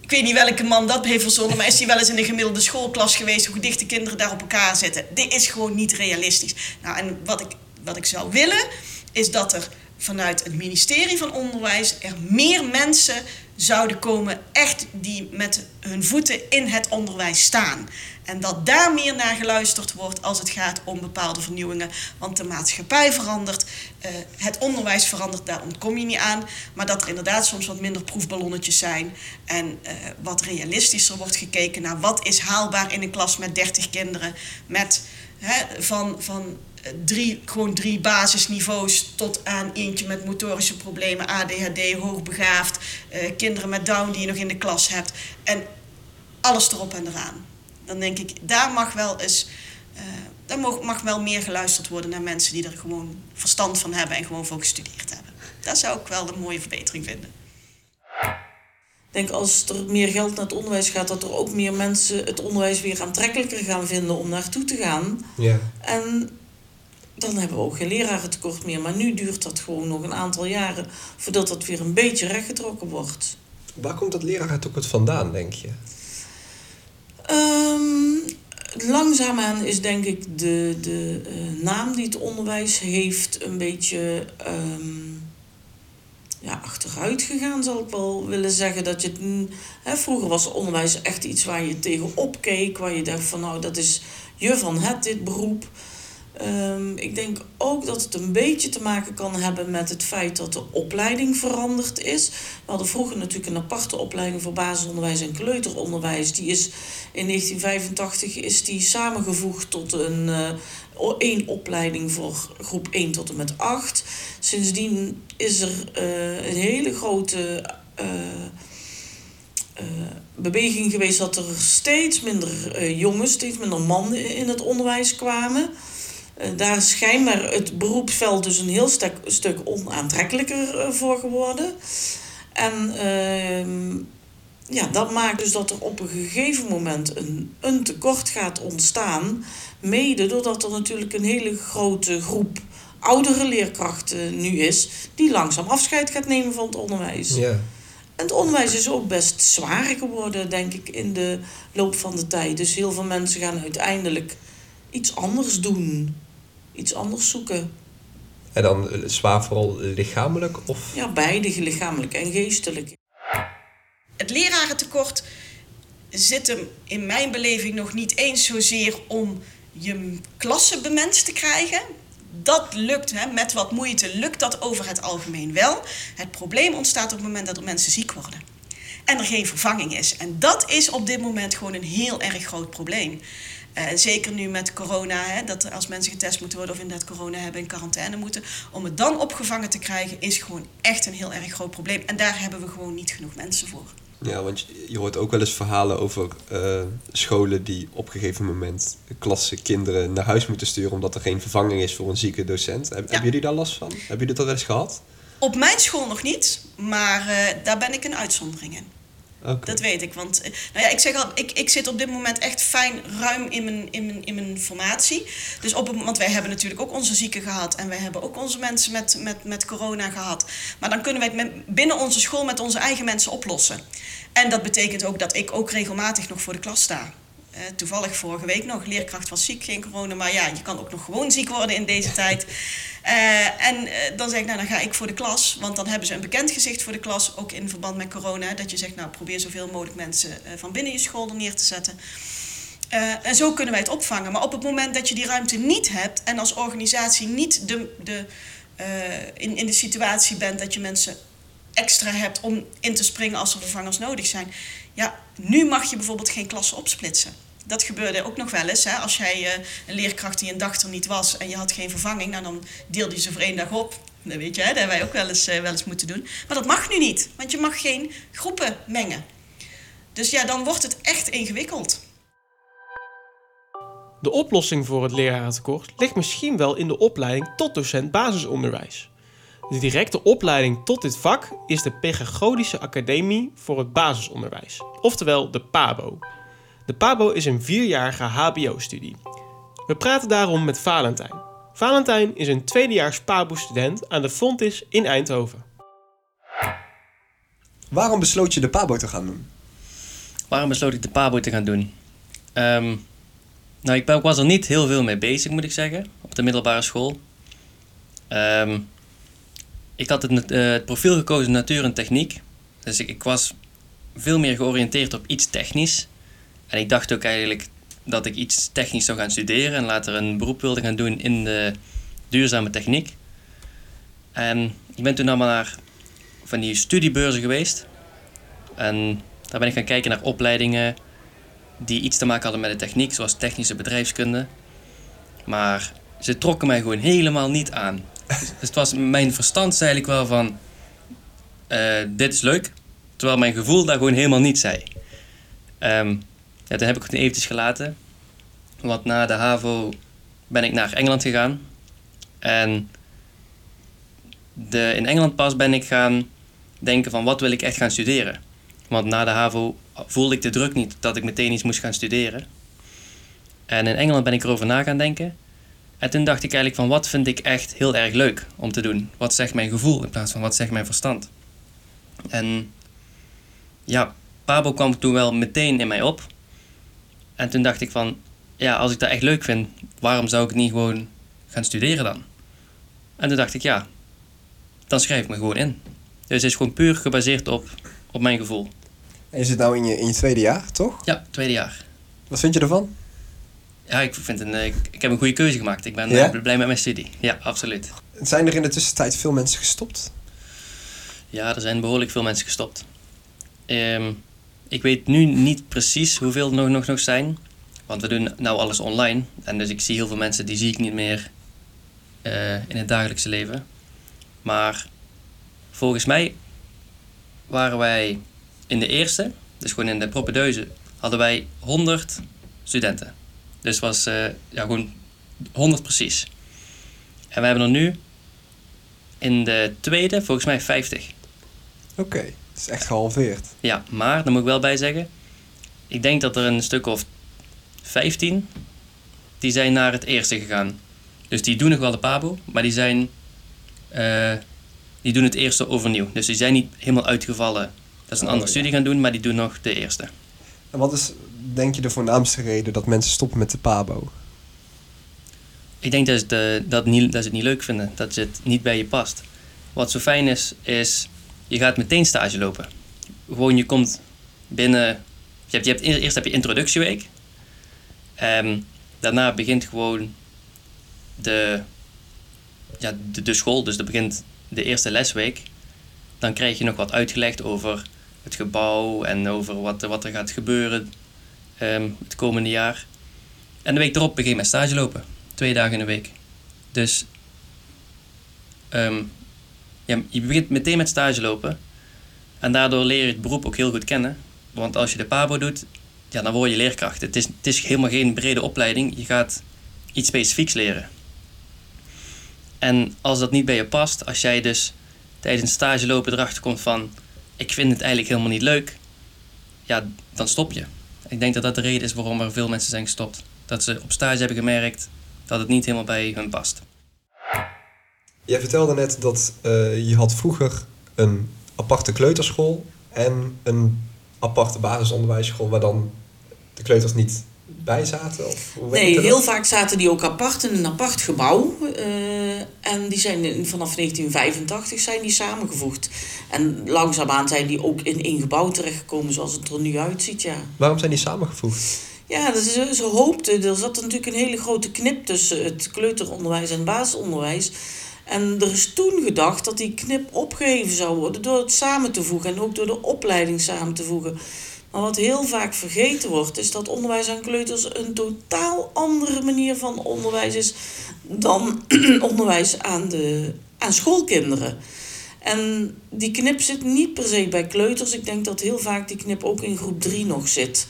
Speaker 4: ik weet niet welke man dat heeft verzonnen, maar is hij wel eens in een gemiddelde schoolklas geweest, hoe dicht de kinderen daar op elkaar zitten? Dit is gewoon niet realistisch. Nou, en wat ik, wat ik zou willen, is dat er vanuit het ministerie van Onderwijs er meer mensen zouden komen, echt die met hun voeten in het onderwijs staan. En dat daar meer naar geluisterd wordt als het gaat om bepaalde vernieuwingen. Want de maatschappij verandert, uh, het onderwijs verandert, daar ontkom je niet aan. Maar dat er inderdaad soms wat minder proefballonnetjes zijn. En uh, wat realistischer wordt gekeken naar wat is haalbaar in een klas met 30 kinderen. Met hè, van, van drie, gewoon drie basisniveaus tot aan eentje met motorische problemen, ADHD, hoogbegaafd, uh, kinderen met Down die je nog in de klas hebt. En alles erop en eraan. Dan denk ik, daar mag wel eens, uh, daar mag, mag wel meer geluisterd worden naar mensen die er gewoon verstand van hebben en gewoon voor gestudeerd hebben. Dat zou ik wel een mooie verbetering vinden.
Speaker 3: Ik denk als er meer geld naar het onderwijs gaat, dat er ook meer mensen het onderwijs weer aantrekkelijker gaan vinden om naartoe te gaan.
Speaker 2: Ja.
Speaker 3: En dan hebben we ook geen lerarentekort meer. Maar nu duurt dat gewoon nog een aantal jaren voordat dat weer een beetje rechtgetrokken wordt.
Speaker 2: Waar komt dat lerarentekort vandaan, denk je?
Speaker 3: Um, langzaamaan is denk ik de, de uh, naam die het onderwijs heeft een beetje um, ja, achteruit gegaan, zal ik wel willen zeggen. Dat je het, hè, vroeger was onderwijs echt iets waar je tegenop keek, waar je dacht van nou dat is je van het dit beroep. Um, ik denk ook dat het een beetje te maken kan hebben met het feit dat de opleiding veranderd is. We hadden vroeger natuurlijk een aparte opleiding voor basisonderwijs en kleuteronderwijs. Die is in 1985 is die samengevoegd tot een uh, één opleiding voor groep 1 tot en met 8. Sindsdien is er uh, een hele grote uh, beweging geweest dat er steeds minder jongens, steeds minder mannen in het onderwijs kwamen. Eh, daar is schijnbaar het beroepsveld dus een heel stuk, stuk onaantrekkelijker eh, voor geworden. En uh, ja, dat maakt dus dat er op een gegeven moment een, een tekort gaat ontstaan. Mede doordat er natuurlijk een hele grote groep oudere leerkracht eh, nu is, die langzaam afscheid gaat nemen van het onderwijs.
Speaker 2: Ja.
Speaker 3: En het onderwijs is ook best zwaar geworden, denk ik, in de loop van de tijd. Dus heel veel mensen gaan uiteindelijk iets anders doen. Iets anders zoeken.
Speaker 2: En dan eh, zwaar vooral lichamelijk of...
Speaker 3: Ja, beide, lichamelijk en geestelijk.
Speaker 4: Het lerarentekort zit hem in mijn beleving nog niet eens zozeer om je klasse bemenst te krijgen. Dat lukt, hè, met wat moeite lukt dat over het algemeen wel. Het probleem ontstaat op het moment dat er mensen ziek worden. En er geen vervanging is. En dat is op dit moment gewoon een heel erg groot probleem. Uh, zeker nu met corona, hè, dat als mensen getest moeten worden of inderdaad corona hebben in quarantaine moeten. Om het dan opgevangen te krijgen is gewoon echt een heel erg groot probleem. En daar hebben we gewoon niet genoeg mensen voor.
Speaker 2: Ja, want je hoort ook wel eens verhalen over uh, scholen die op een gegeven moment klassen kinderen naar huis moeten sturen omdat er geen vervanging is voor een zieke docent. Heb, ja. Hebben jullie daar last van? Hebben jullie dat wel eens gehad?
Speaker 4: Op mijn school nog niet, maar uh, daar ben ik een uitzondering in. Dat weet ik. Want nou ja, ik zeg al, ik, ik zit op dit moment echt fijn ruim in mijn, in mijn, in mijn formatie. Dus op, want wij hebben natuurlijk ook onze zieken gehad. En wij hebben ook onze mensen met, met, met corona gehad. Maar dan kunnen wij het met, binnen onze school met onze eigen mensen oplossen. En dat betekent ook dat ik ook regelmatig nog voor de klas sta. Uh, toevallig vorige week nog, leerkracht was ziek, geen corona. Maar ja, je kan ook nog gewoon ziek worden in deze tijd. Uh, en uh, dan zeg ik, nou dan ga ik voor de klas. Want dan hebben ze een bekend gezicht voor de klas, ook in verband met corona. Dat je zegt, nou probeer zoveel mogelijk mensen van binnen je school er neer te zetten. en zo kunnen wij het opvangen. Maar op het moment dat je die ruimte niet hebt en als organisatie niet de, de, in, in de situatie bent dat je mensen extra hebt om in te springen als er vervangers nodig zijn. Ja, nu mag je bijvoorbeeld geen klassen opsplitsen. Dat gebeurde ook nog wel eens. Hè? Als jij uh, een leerkracht die een dag er niet was en je had geen vervanging, nou, dan deelde je ze voor één dag op. Dat weet je, hè? dat hebben wij ook wel eens, uh, wel eens moeten doen. Maar dat mag nu niet, want je mag geen groepen mengen. Dus ja, dan wordt het echt ingewikkeld.
Speaker 1: De oplossing voor het lerarentekort ligt misschien wel in de opleiding tot docent basisonderwijs. De directe opleiding tot dit vak is de Pedagogische Academie voor het Basisonderwijs, oftewel de PABO. De PABO is een vierjarige HBO-studie. We praten daarom met Valentijn. Valentijn is een tweedejaars PABO-student aan de Fontis in Eindhoven.
Speaker 2: Waarom besloot je de PABO te gaan doen?
Speaker 5: Waarom besloot ik de PABO te gaan doen? Um, nou, ik, was er niet heel veel mee bezig, moet ik zeggen, op de middelbare school. Um, ik had het, uh, het, profiel gekozen natuur en techniek. Dus ik, ik, was veel meer georiënteerd op iets technisch. En ik dacht ook eigenlijk dat ik iets technisch zou gaan studeren en later een beroep wilde gaan doen in de duurzame techniek. En ik ben toen allemaal naar van die studiebeurzen geweest. En daar ben ik gaan kijken naar opleidingen die iets te maken hadden met de techniek, zoals technische bedrijfskunde. Maar ze trokken mij gewoon helemaal niet aan. Dus het was mijn verstand zei ik wel van, uh, dit is leuk. Terwijl mijn gevoel daar gewoon helemaal niet zei. Um, ja, heb ik het eventjes gelaten. Want na de HAVO ben ik naar Engeland gegaan. En de, in Engeland pas ben ik gaan denken van wat wil ik echt gaan studeren. Want na de HAVO voelde ik de druk niet dat ik meteen iets moest gaan studeren. En in Engeland ben ik erover na gaan denken. En toen dacht ik eigenlijk van wat vind ik echt heel erg leuk om te doen? Wat zegt mijn gevoel in plaats van wat zegt mijn verstand? En ja, Pabo kwam toen wel meteen in mij op. En toen dacht ik van, ja, als ik dat echt leuk vind, waarom zou ik niet gewoon gaan studeren dan? En toen dacht ik, ja, dan schrijf ik me gewoon in. Dus het is gewoon puur gebaseerd op, op mijn gevoel.
Speaker 2: En je zit nou in je, in je tweede jaar, toch?
Speaker 5: Ja, tweede jaar.
Speaker 2: Wat vind je ervan?
Speaker 5: Ja, ik, vind een, ik, ik heb een goede keuze gemaakt. Ik ben ja? blij met mijn studie. Ja, absoluut.
Speaker 2: Zijn er in de tussentijd veel mensen gestopt?
Speaker 5: Ja, er zijn behoorlijk veel mensen gestopt. Um, ik weet nu niet precies hoeveel er nog, nog, nog zijn. Want we doen nou alles online. En dus ik zie heel veel mensen die zie ik niet meer uh, in het dagelijkse leven. Maar volgens mij waren wij in de eerste, dus gewoon in de propedeuse, hadden wij 100 studenten. Dus was uh, ja, gewoon 100 precies. En we hebben er nu in de tweede volgens mij 50.
Speaker 2: Oké, okay, het is echt gehalveerd.
Speaker 5: Ja, maar daar moet ik wel bij zeggen. Ik denk dat er een stuk of 15 die zijn naar het eerste gegaan. Dus die doen nog wel de PABO, maar die zijn... eh, die doen het eerste overnieuw. Dus die zijn niet helemaal uitgevallen dat ze een
Speaker 2: Oh,
Speaker 5: andere
Speaker 2: ja.
Speaker 5: studie gaan doen, maar die doen nog de eerste.
Speaker 2: En wat is, denk je, de voornaamste reden dat mensen stoppen met de PABO?
Speaker 5: Ik denk dat ze, dat, niet, dat ze het niet leuk vinden, dat het niet bij je past. Wat zo fijn is, is je gaat meteen stage lopen. Gewoon, je komt binnen. Je hebt, je hebt, eerst heb je introductieweek. Ehm, daarna begint gewoon de, ja, de, de school, dus dat begint de eerste lesweek. Dan krijg je nog wat uitgelegd over het gebouw en over wat, wat er gaat gebeuren ehm, het komende jaar. En de week erop begin je met stage lopen twee dagen in de week. Dus ehm, je begint meteen met stage lopen. En daardoor leer je het beroep ook heel goed kennen. Want als je de PABO doet, ja, dan word je leerkracht. Het is, het is helemaal geen brede opleiding. Je gaat iets specifieks leren. En als dat niet bij je past, als jij dus tijdens stage lopen erachter komt van... ik vind het eigenlijk helemaal niet leuk, ja, dan stop je. Ik denk dat dat de reden is waarom er veel mensen zijn gestopt. Dat ze op stage hebben gemerkt dat het niet helemaal bij hun past.
Speaker 2: Jij vertelde net dat eh, je had vroeger een aparte kleuterschool en een aparte basisonderwijsschool waar dan de kleuters niet bij zaten? Of
Speaker 3: Nee, heel vaak zaten die ook apart in een apart gebouw. eh, en die zijn vanaf 1985 zijn die samengevoegd. En langzaamaan zijn die ook in één gebouw terechtgekomen zoals het er nu uitziet, ja.
Speaker 2: Waarom zijn die samengevoegd?
Speaker 3: Ja, dat is, ze hoopten, er zat natuurlijk een hele grote knip tussen het kleuteronderwijs en het basisonderwijs. En er is toen gedacht dat die knip opgeheven zou worden door het samen te voegen en ook door de opleiding samen te voegen. Maar wat heel vaak vergeten wordt, is dat onderwijs aan kleuters een totaal andere manier van onderwijs is dan onderwijs aan, de, aan schoolkinderen. En die knip zit niet per se bij kleuters. Ik denk dat heel vaak die knip ook in groep 3 nog zit.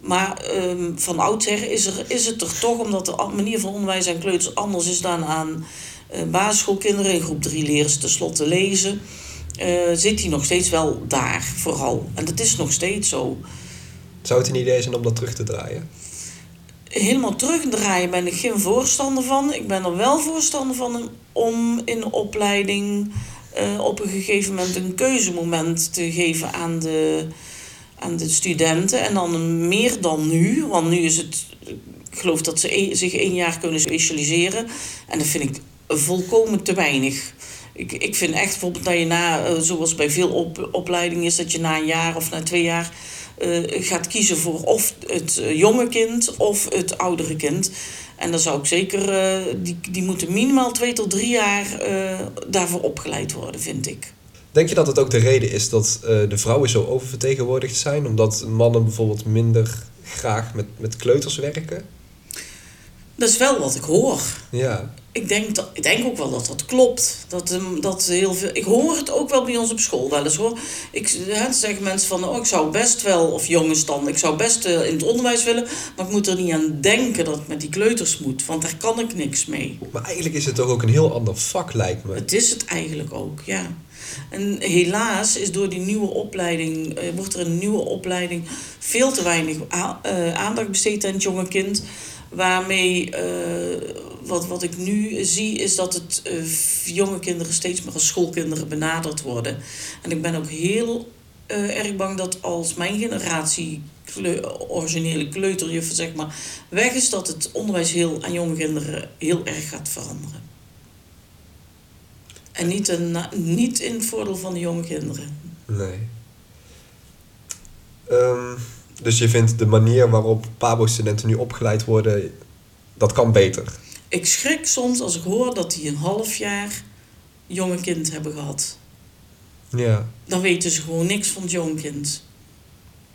Speaker 3: Maar ehm, van oudsher is, er, is het er toch, omdat de manier van onderwijs aan kleuters anders is dan aan eh, basisschoolkinderen. In groep 3 leren ze tenslotte lezen. Eh, zit die nog steeds wel daar, vooral. En dat is nog steeds zo.
Speaker 2: Zou het een idee zijn om dat terug te draaien?
Speaker 3: Helemaal terugdraaien ben ik geen voorstander van. Ik ben er wel voorstander van om in de opleiding eh, op een gegeven moment een keuzemoment te geven aan de, aan de studenten. En dan meer dan nu, want nu is het, ik geloof dat ze e- zich één jaar kunnen specialiseren. En dat vind ik volkomen te weinig. Ik, ik vind echt bijvoorbeeld dat je na, eh, zoals bij veel op, opleidingen is, dat je na een jaar of na twee jaar eh, gaat kiezen voor of het eh, jonge kind of het oudere kind. En dan zou ik zeker, die, die moeten minimaal twee tot drie jaar daarvoor opgeleid worden, vind ik.
Speaker 2: Denk je dat het ook de reden is dat de vrouwen zo oververtegenwoordigd zijn? Omdat mannen bijvoorbeeld minder graag met, met kleuters werken?
Speaker 3: Dat is wel wat ik hoor.
Speaker 2: Ja.
Speaker 3: Ik denk, dat, ik denk ook wel dat dat klopt. Dat, ehm, dat heel veel, ik hoor het ook wel bij ons op school wel eens hoor. Ik, hè, zeggen mensen van, oh, ik zou best wel, of jongens dan, ik zou best eh, in het onderwijs willen, maar ik moet er niet aan denken dat het met die kleuters moet, want daar kan ik niks mee.
Speaker 2: Maar eigenlijk is het toch ook een heel ander vak, lijkt me.
Speaker 3: Het is het eigenlijk ook, ja. En helaas is door die nieuwe opleiding, eh, wordt er een nieuwe opleiding veel te weinig eh, aandacht besteed aan het jonge kind. Waarmee, eh, wat, wat ik nu zie, is dat het eh, jonge kinderen steeds meer als schoolkinderen benaderd worden. En ik ben ook heel eh, erg bang dat als mijn generatie originele kleuterjuffen, zeg maar, weg is, dat het onderwijs heel, aan jonge kinderen heel erg gaat veranderen. En niet, een, niet in het voordeel van de jonge kinderen.
Speaker 2: Nee. Ehm, dus je vindt de manier waarop PABO-studenten nu opgeleid worden, dat kan beter?
Speaker 3: Ik schrik soms als ik hoor dat die een half jaar jonge kind hebben gehad.
Speaker 2: Ja.
Speaker 3: Dan weten ze gewoon niks van het jonge kind.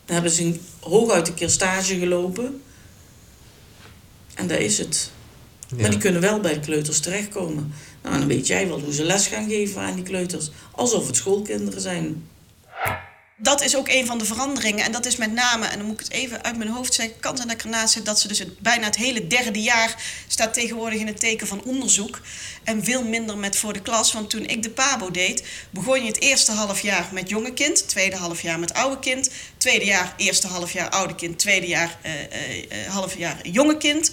Speaker 3: Dan hebben ze een, hooguit een keer stage gelopen. En dat is het.
Speaker 2: ja.
Speaker 3: Maar die kunnen wel bij kleuters terechtkomen. Nou, dan weet jij wel hoe ze les gaan geven aan die kleuters. Alsof het schoolkinderen zijn.
Speaker 4: Dat is ook een van de veranderingen. En dat is met name, en dan moet ik het even uit mijn hoofd zeggen, kan zijn dat ik ernaast zit dat ze dus het, bijna het hele derde jaar staat tegenwoordig in het teken van onderzoek. En veel minder met voor de klas. Want toen ik de PABO deed, begon je het eerste half jaar met jonge kind, tweede half jaar met oude kind, tweede jaar, eerste half jaar oude kind, tweede jaar, eh, eh, eh, half jaar jonge kind.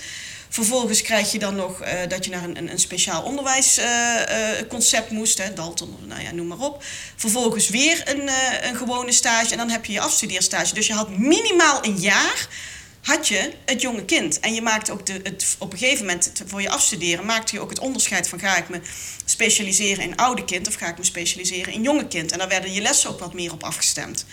Speaker 4: Vervolgens krijg je dan nog eh, dat je naar een, een, speciaal onderwijsconcept moest, hè, Dalton, nou ja, noem maar op. Vervolgens weer een, eh, een gewone stage en dan heb je je afstudeerstage. Dus je had minimaal een jaar had je het jonge kind. En je maakte ook de, het, op een gegeven moment voor je afstuderen, maakte je ook het onderscheid van ga ik me specialiseren in oude kind of ga ik me specialiseren in jonge kind. En daar werden je lessen ook wat meer op afgestemd.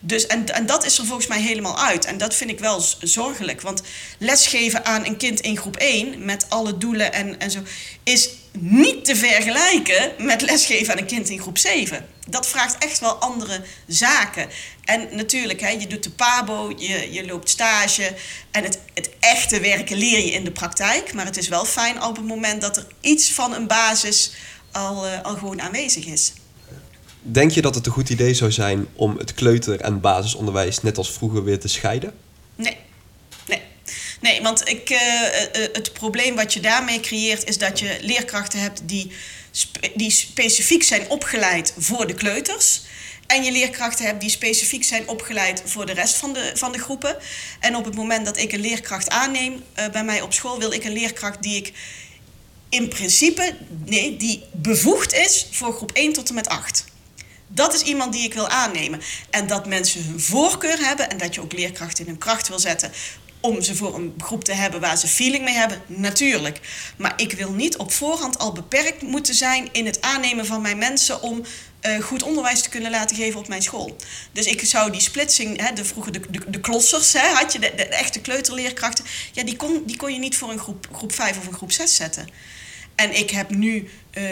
Speaker 4: Dus, en, en dat is er volgens mij helemaal uit. En dat vind ik wel zorgelijk. Want lesgeven aan een kind in groep 1 met alle doelen en, en zo is niet te vergelijken met lesgeven aan een kind in groep 7. Dat vraagt echt wel andere zaken. En natuurlijk, hè, je doet de PABO, je, je loopt stage. En het, het echte werken leer je in de praktijk. Maar het is wel fijn op het moment dat er iets van een basis al, uh, al gewoon aanwezig is.
Speaker 2: Denk je dat het een goed idee zou zijn om het kleuter- en basisonderwijs net als vroeger weer te scheiden?
Speaker 4: Nee. Nee. Nee, want ik, uh, uh, het probleem wat je daarmee creëert is dat je leerkrachten hebt die, die specifiek zijn opgeleid voor de kleuters. En je leerkrachten hebt die specifiek zijn opgeleid voor de rest van de, van de groepen. En op het moment dat ik een leerkracht aanneem bij mij op school, wil ik een leerkracht die ik in principe, nee, die bevoegd is voor groep 1 tot en met 8. Dat is iemand die ik wil aannemen. En dat mensen hun voorkeur hebben en dat je ook leerkrachten in hun kracht wil zetten om ze voor een groep te hebben waar ze feeling mee hebben, natuurlijk. Maar ik wil niet op voorhand al beperkt moeten zijn in het aannemen van mijn mensen om uh, goed onderwijs te kunnen laten geven op mijn school. Dus ik zou die splitsing, hè, de, vroeger de, de, de klossers, hè, had je de, de, echte kleuterleerkrachten, ja, die kon, die kon je niet voor een groep, groep 5 of een groep 6 zetten. En ik heb nu uh,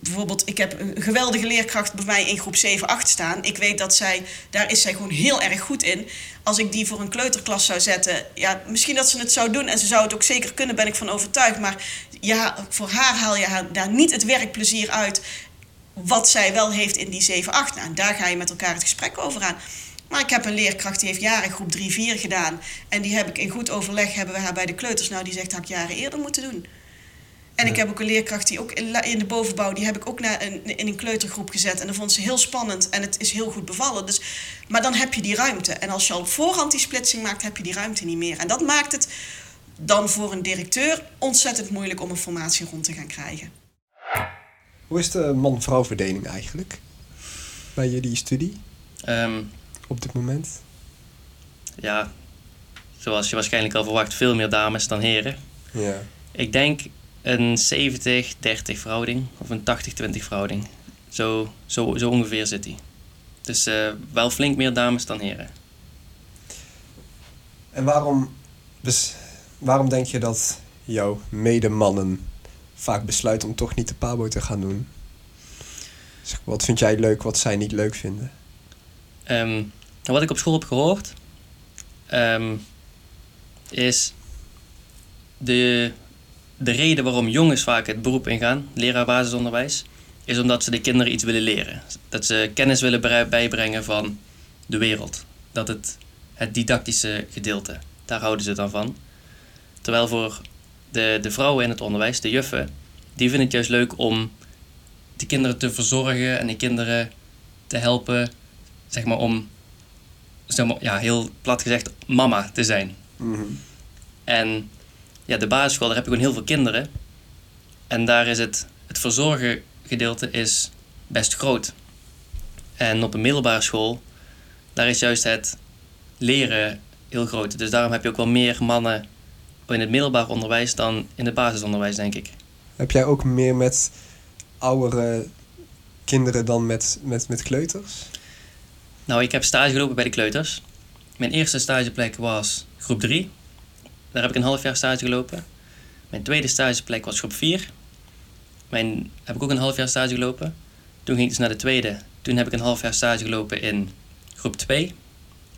Speaker 4: bijvoorbeeld, ik heb een geweldige leerkracht bij mij in groep 7, 8 staan. Ik weet dat zij, daar is zij gewoon heel erg goed in. Als ik die voor een kleuterklas zou zetten, ja, misschien dat ze het zou doen en ze zou het ook zeker kunnen, ben ik van overtuigd. Maar ja, voor haar haal je haar daar niet het werkplezier uit wat zij wel heeft in die 7, 8. Nou, daar ga je met elkaar het gesprek over aan. Maar ik heb een leerkracht die heeft jaren groep 3, 4 gedaan. En die heb ik in goed overleg, hebben we haar bij de kleuters. Nou, die zegt, had ik jaren eerder moeten doen. En ik heb ook een leerkracht die ook in de bovenbouw, die heb ik ook naar een, in een kleutergroep gezet. En dat vond ze heel spannend en het is heel goed bevallen. Dus, maar dan heb je die ruimte. En als je al voorhand die splitsing maakt, heb je die ruimte niet meer. En dat maakt het dan voor een directeur ontzettend moeilijk om een formatie rond te gaan krijgen.
Speaker 2: Hoe is de man-vrouw verdeling eigenlijk bij jullie studie
Speaker 5: um,
Speaker 2: op dit moment?
Speaker 5: Ja, zoals je waarschijnlijk al verwacht, veel meer dames dan heren.
Speaker 2: Ja.
Speaker 5: Ik denk een 70-30 verhouding of een 80-20 verhouding. Zo, zo, zo ongeveer zit die. Dus uh, wel flink meer dames dan heren.
Speaker 2: En waarom, dus, waarom denk je dat jouw medemannen vaak besluiten om toch niet de pabo te gaan doen? Zeg, wat vind jij leuk wat zij niet leuk vinden?
Speaker 5: Um, wat ik op school heb gehoord, um, is de de reden waarom jongens vaak het beroep ingaan, leraar basisonderwijs, is omdat ze de kinderen iets willen leren. Dat ze kennis willen bijbrengen van de wereld. Dat het, het didactische gedeelte, daar houden ze dan van. Terwijl voor de, de vrouwen in het onderwijs, de juffen, die vinden het juist leuk om de kinderen te verzorgen en de kinderen te helpen, zeg maar om, zeg maar, ja, heel plat gezegd, mama te zijn.
Speaker 2: Mm -hmm.
Speaker 5: En ja, de basisschool, daar heb je gewoon heel veel kinderen. En daar is het, het verzorgen gedeelte is best groot. En op een middelbare school, daar is juist het leren heel groot. Dus daarom heb je ook wel meer mannen in het middelbaar onderwijs dan in het basisonderwijs, denk ik.
Speaker 2: Heb jij ook meer met oudere kinderen dan met, met, met kleuters?
Speaker 5: Nou, ik heb stage gelopen bij de kleuters. Mijn eerste stageplek was groep 3. Daar heb ik een half jaar stage gelopen. Mijn tweede stageplek was groep 4. Mijn, heb ik ook een half jaar stage gelopen. Toen ging ik dus naar de tweede. Toen heb ik een half jaar stage gelopen in groep 2.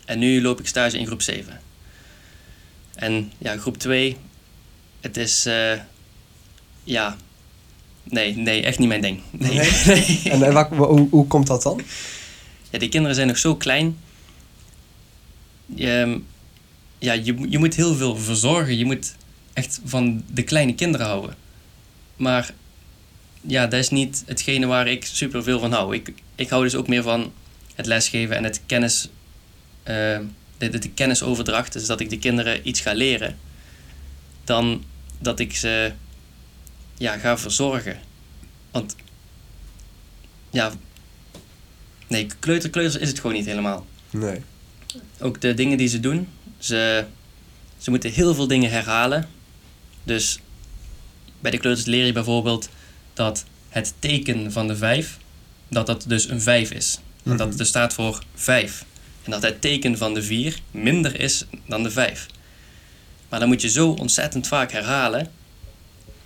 Speaker 5: En nu loop ik stage in groep 7. En ja, groep 2, het is, uh, ja, nee, nee, echt niet mijn ding. Nee.
Speaker 2: nee? nee. En, en waar, hoe, hoe komt dat dan?
Speaker 5: Ja, die kinderen zijn nog zo klein. Je, ja, je, je moet heel veel verzorgen. Je moet echt van de kleine kinderen houden. Maar ja, dat is niet hetgene waar ik super veel van hou. Ik, ik hou dus ook meer van het lesgeven en het kennis, uh, de, de, kennisoverdracht. Dus dat ik de kinderen iets ga leren. Dan dat ik ze ja, ga verzorgen. Want ja, nee, kleuter, kleuters is het gewoon niet helemaal.
Speaker 2: Nee.
Speaker 5: Ook de dingen die ze doen, ze, ze moeten heel veel dingen herhalen. Dus bij de kleuters leer je bijvoorbeeld dat het teken van de vijf, dat dat dus een vijf is. En dat het dus staat voor vijf. En dat het teken van de vier minder is dan de vijf. Maar dan moet je zo ontzettend vaak herhalen.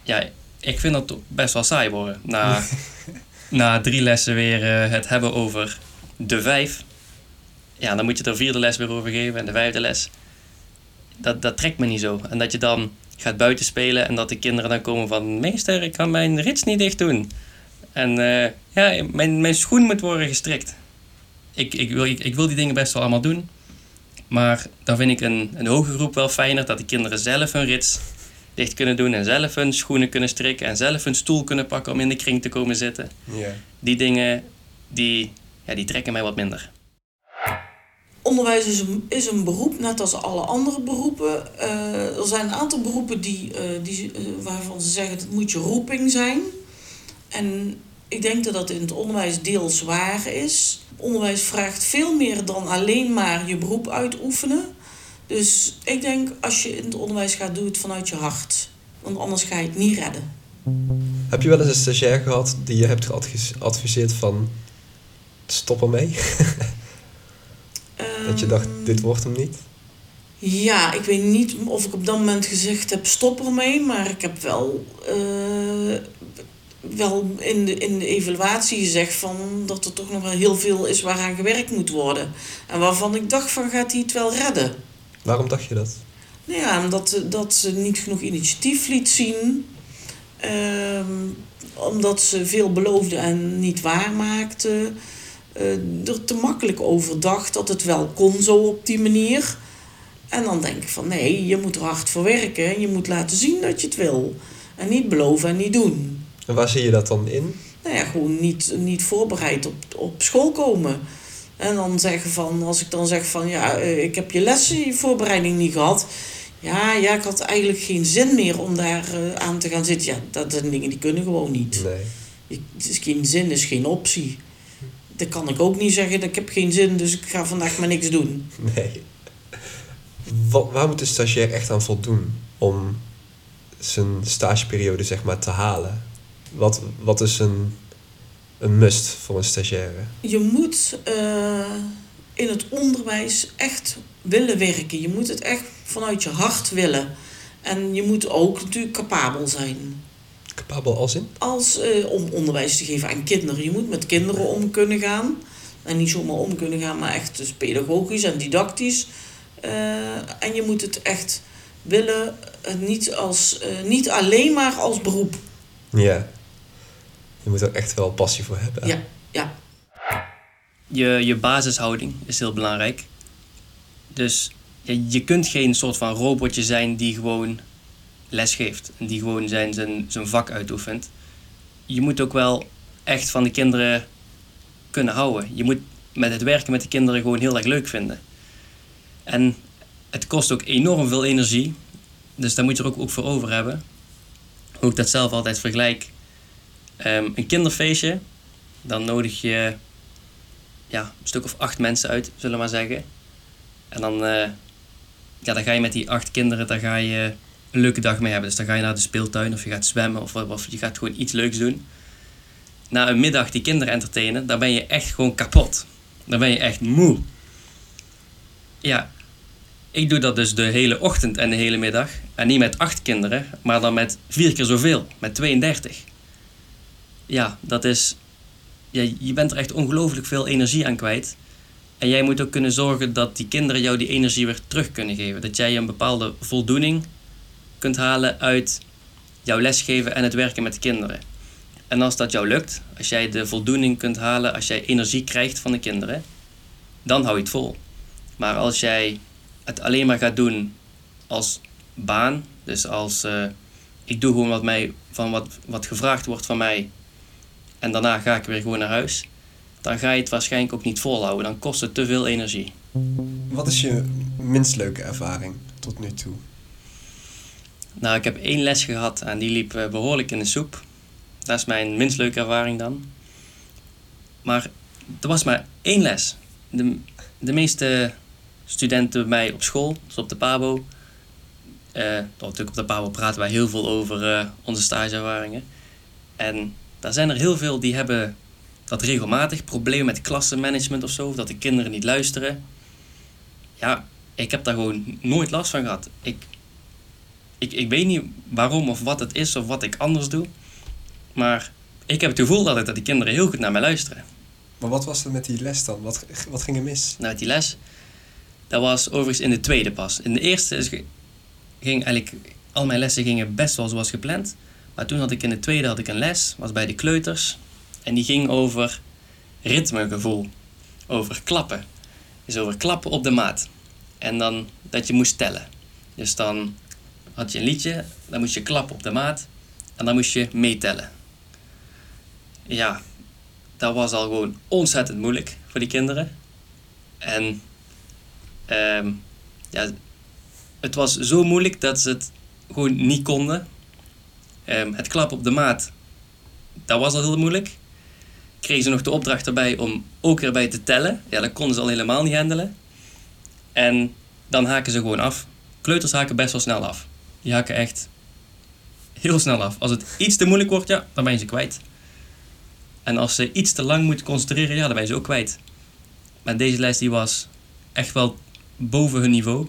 Speaker 5: Ja, ik vind dat best wel saai worden. Na, na drie lessen weer eh, het hebben over de vijf. Ja, dan moet je er vierde les weer over geven en de vijfde les. Dat, dat trekt me niet zo. En dat je dan gaat buiten spelen en dat de kinderen dan komen van... Meester, ik kan mijn rits niet dicht doen. En eh, ja, mijn, mijn schoen moet worden gestrikt. Ik, ik, wil, ik, ik wil die dingen best wel allemaal doen. Maar dan vind ik een, een hoge groep wel fijner dat de kinderen zelf hun rits dicht kunnen doen en zelf hun schoenen kunnen strikken en zelf hun stoel kunnen pakken om in de kring te komen zitten. Die dingen, die, ja, die trekken mij wat minder.
Speaker 3: Onderwijs is een, is een beroep, net als alle andere beroepen. Eh, er zijn een aantal beroepen die, eh, die, eh, waarvan ze zeggen dat moet je roeping zijn. En ik denk dat dat in het onderwijs deels waar is. Onderwijs vraagt veel meer dan alleen maar je beroep uitoefenen. Dus ik denk als je in het onderwijs gaat, doe het vanuit je hart. Want anders ga je het niet redden.
Speaker 2: Heb je wel eens een stagiair gehad die je hebt geadviseerd van stop ermee? dat je dacht,
Speaker 3: Ehm,
Speaker 2: dit wordt hem niet?
Speaker 3: Ja, ik weet niet of ik op dat moment gezegd heb stop ermee, maar ik heb wel, eh, wel in, de, in de evaluatie gezegd van dat er toch nog wel heel veel is waaraan gewerkt moet worden. En waarvan ik dacht van gaat hij het wel redden.
Speaker 2: Waarom dacht je dat?
Speaker 3: Nou ja, omdat dat ze niet genoeg initiatief liet zien. Ehm, omdat ze veel beloofde en niet waarmaakte. Eh er te makkelijk over dacht dat het wel kon zo op die manier. En dan denk ik van nee, je moet er hard voor werken. En je moet laten zien dat je het wil. En niet beloven en niet doen.
Speaker 2: En waar zie je dat dan in?
Speaker 3: Nou ja, gewoon niet, niet voorbereid op, op school komen. En dan zeggen van, als ik dan zeg van ja, eh, ik heb je lessenvoorbereiding niet gehad. Ja, ja, ik had eigenlijk geen zin meer om daar eh, aan te gaan zitten. Ja, dat zijn dingen die kunnen gewoon niet.
Speaker 2: Nee.
Speaker 3: Het is geen zin, is geen optie. Dat kan ik ook niet zeggen, ik heb geen zin, dus ik ga vandaag maar niks doen.
Speaker 2: Nee. Wat, waar moet de stagiair echt aan voldoen om zijn stageperiode zeg maar te halen? Wat, wat is een, een must voor een stagiaire?
Speaker 3: Je moet eh, in het onderwijs echt willen werken. Je moet het echt vanuit je hart willen. En je moet ook natuurlijk capabel zijn.
Speaker 2: Capabel als in?
Speaker 3: Als, eh, om onderwijs te geven aan kinderen. Je moet met kinderen om kunnen gaan. En niet zomaar om kunnen gaan, maar echt dus pedagogisch en didactisch. Eh, en je moet het echt willen, eh, niet, als, eh, niet alleen maar als beroep.
Speaker 2: Ja. Je moet er echt wel passie voor hebben.
Speaker 3: Ja, ja.
Speaker 5: Je, je basishouding is heel belangrijk. Dus ja, je kunt geen soort van robotje zijn die gewoon les geeft. En die gewoon zijn, zijn, zijn vak uitoefent. Je moet ook wel echt van de kinderen kunnen houden. Je moet met het werken met de kinderen gewoon heel erg leuk vinden. En het kost ook enorm veel energie. Dus daar moet je er ook, ook voor over hebben. Hoe ik dat zelf altijd vergelijk. Ehm, een kinderfeestje, dan nodig je ja, een stuk of acht mensen uit, zullen we maar zeggen. En dan, eh, ja, dan ga je met die acht kinderen daar ga je leuke dag mee hebben. Dus dan ga je naar de speeltuin of je gaat zwemmen of, of je gaat gewoon iets leuks doen. Na een middag die kinderen entertainen, dan ben je echt gewoon kapot. Dan ben je echt moe. Ja, ik doe dat dus de hele ochtend en de hele middag. En niet met acht kinderen, maar dan met vier keer zoveel, met 32. Ja, dat is ja, je bent er echt ongelooflijk veel energie aan kwijt. En jij moet ook kunnen zorgen dat die kinderen jou die energie weer terug kunnen geven. Dat jij een bepaalde voldoening kunt halen uit jouw lesgeven en het werken met de kinderen. En als dat jou lukt, als jij de voldoening kunt halen, als jij energie krijgt van de kinderen, dan hou je het vol. Maar als jij het alleen maar gaat doen als baan, dus als eh, ik doe gewoon wat, mij, van wat, wat gevraagd wordt van mij en daarna ga ik weer gewoon naar huis, dan ga je het waarschijnlijk ook niet volhouden. Dan kost het te veel energie.
Speaker 2: Wat is je minst leuke ervaring tot nu toe?
Speaker 5: Nou, ik heb één les gehad en die liep eh, behoorlijk in de soep. Dat is mijn minst leuke ervaring dan. Maar er was maar één les. De, de meeste studenten bij mij op school, dus op de PABO. eh natuurlijk op de PABO praten wij heel veel over eh, onze stageervaringen. En daar zijn er heel veel die hebben dat regelmatig. Problemen met klassenmanagement of zo, of dat de kinderen niet luisteren. Ja, ik heb daar gewoon nooit last van gehad. Ik, ik, ik weet niet waarom of wat het is of wat ik anders doe. Maar ik heb het gevoel dat, ik, dat die kinderen heel goed naar mij luisteren.
Speaker 2: Maar wat was er met die les dan? Wat, wat ging er mis?
Speaker 5: Nou, die les, dat was overigens in de tweede pas. In de eerste is, ging eigenlijk, al mijn lessen gingen best wel zoals gepland. Maar toen had ik in de tweede had ik een les, was bij de kleuters. En die ging over ritmegevoel. Over klappen. Dus over klappen op de maat. En dan dat je moest tellen. Dus dan had je een liedje, dan moest je klappen op de maat. En dan moest je meetellen. Ja, dat was al gewoon ontzettend moeilijk voor die kinderen. En ehm, ja, het was zo moeilijk dat ze het gewoon niet konden. Ehm, het klappen op de maat, dat was al heel moeilijk. Kregen ze nog de opdracht erbij om ook erbij te tellen. Ja, dat konden ze al helemaal niet handelen. En dan haken ze gewoon af. Kleuters haken best wel snel af. Die haken echt heel snel af. Als het iets te moeilijk wordt, ja, dan ben je ze kwijt. En als ze iets te lang moeten concentreren, ja, dan ben je ze ook kwijt. Maar deze les die was echt wel boven hun niveau.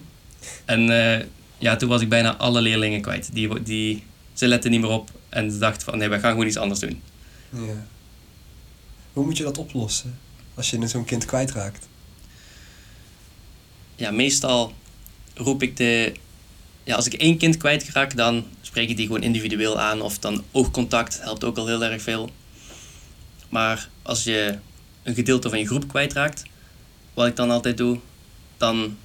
Speaker 5: En eh, ja, toen was ik bijna alle leerlingen kwijt. Die, die, ze letten niet meer op en ze dachten van nee, we gaan gewoon iets anders doen.
Speaker 2: Ja. Hoe moet je dat oplossen als je zo'n kind kwijtraakt?
Speaker 5: Ja, meestal roep ik de... Ja, als ik één kind kwijtraak, dan spreek ik die gewoon individueel aan. Of dan oogcontact helpt ook al heel erg veel. Maar als je een gedeelte van je groep kwijtraakt, wat ik dan altijd doe, dan.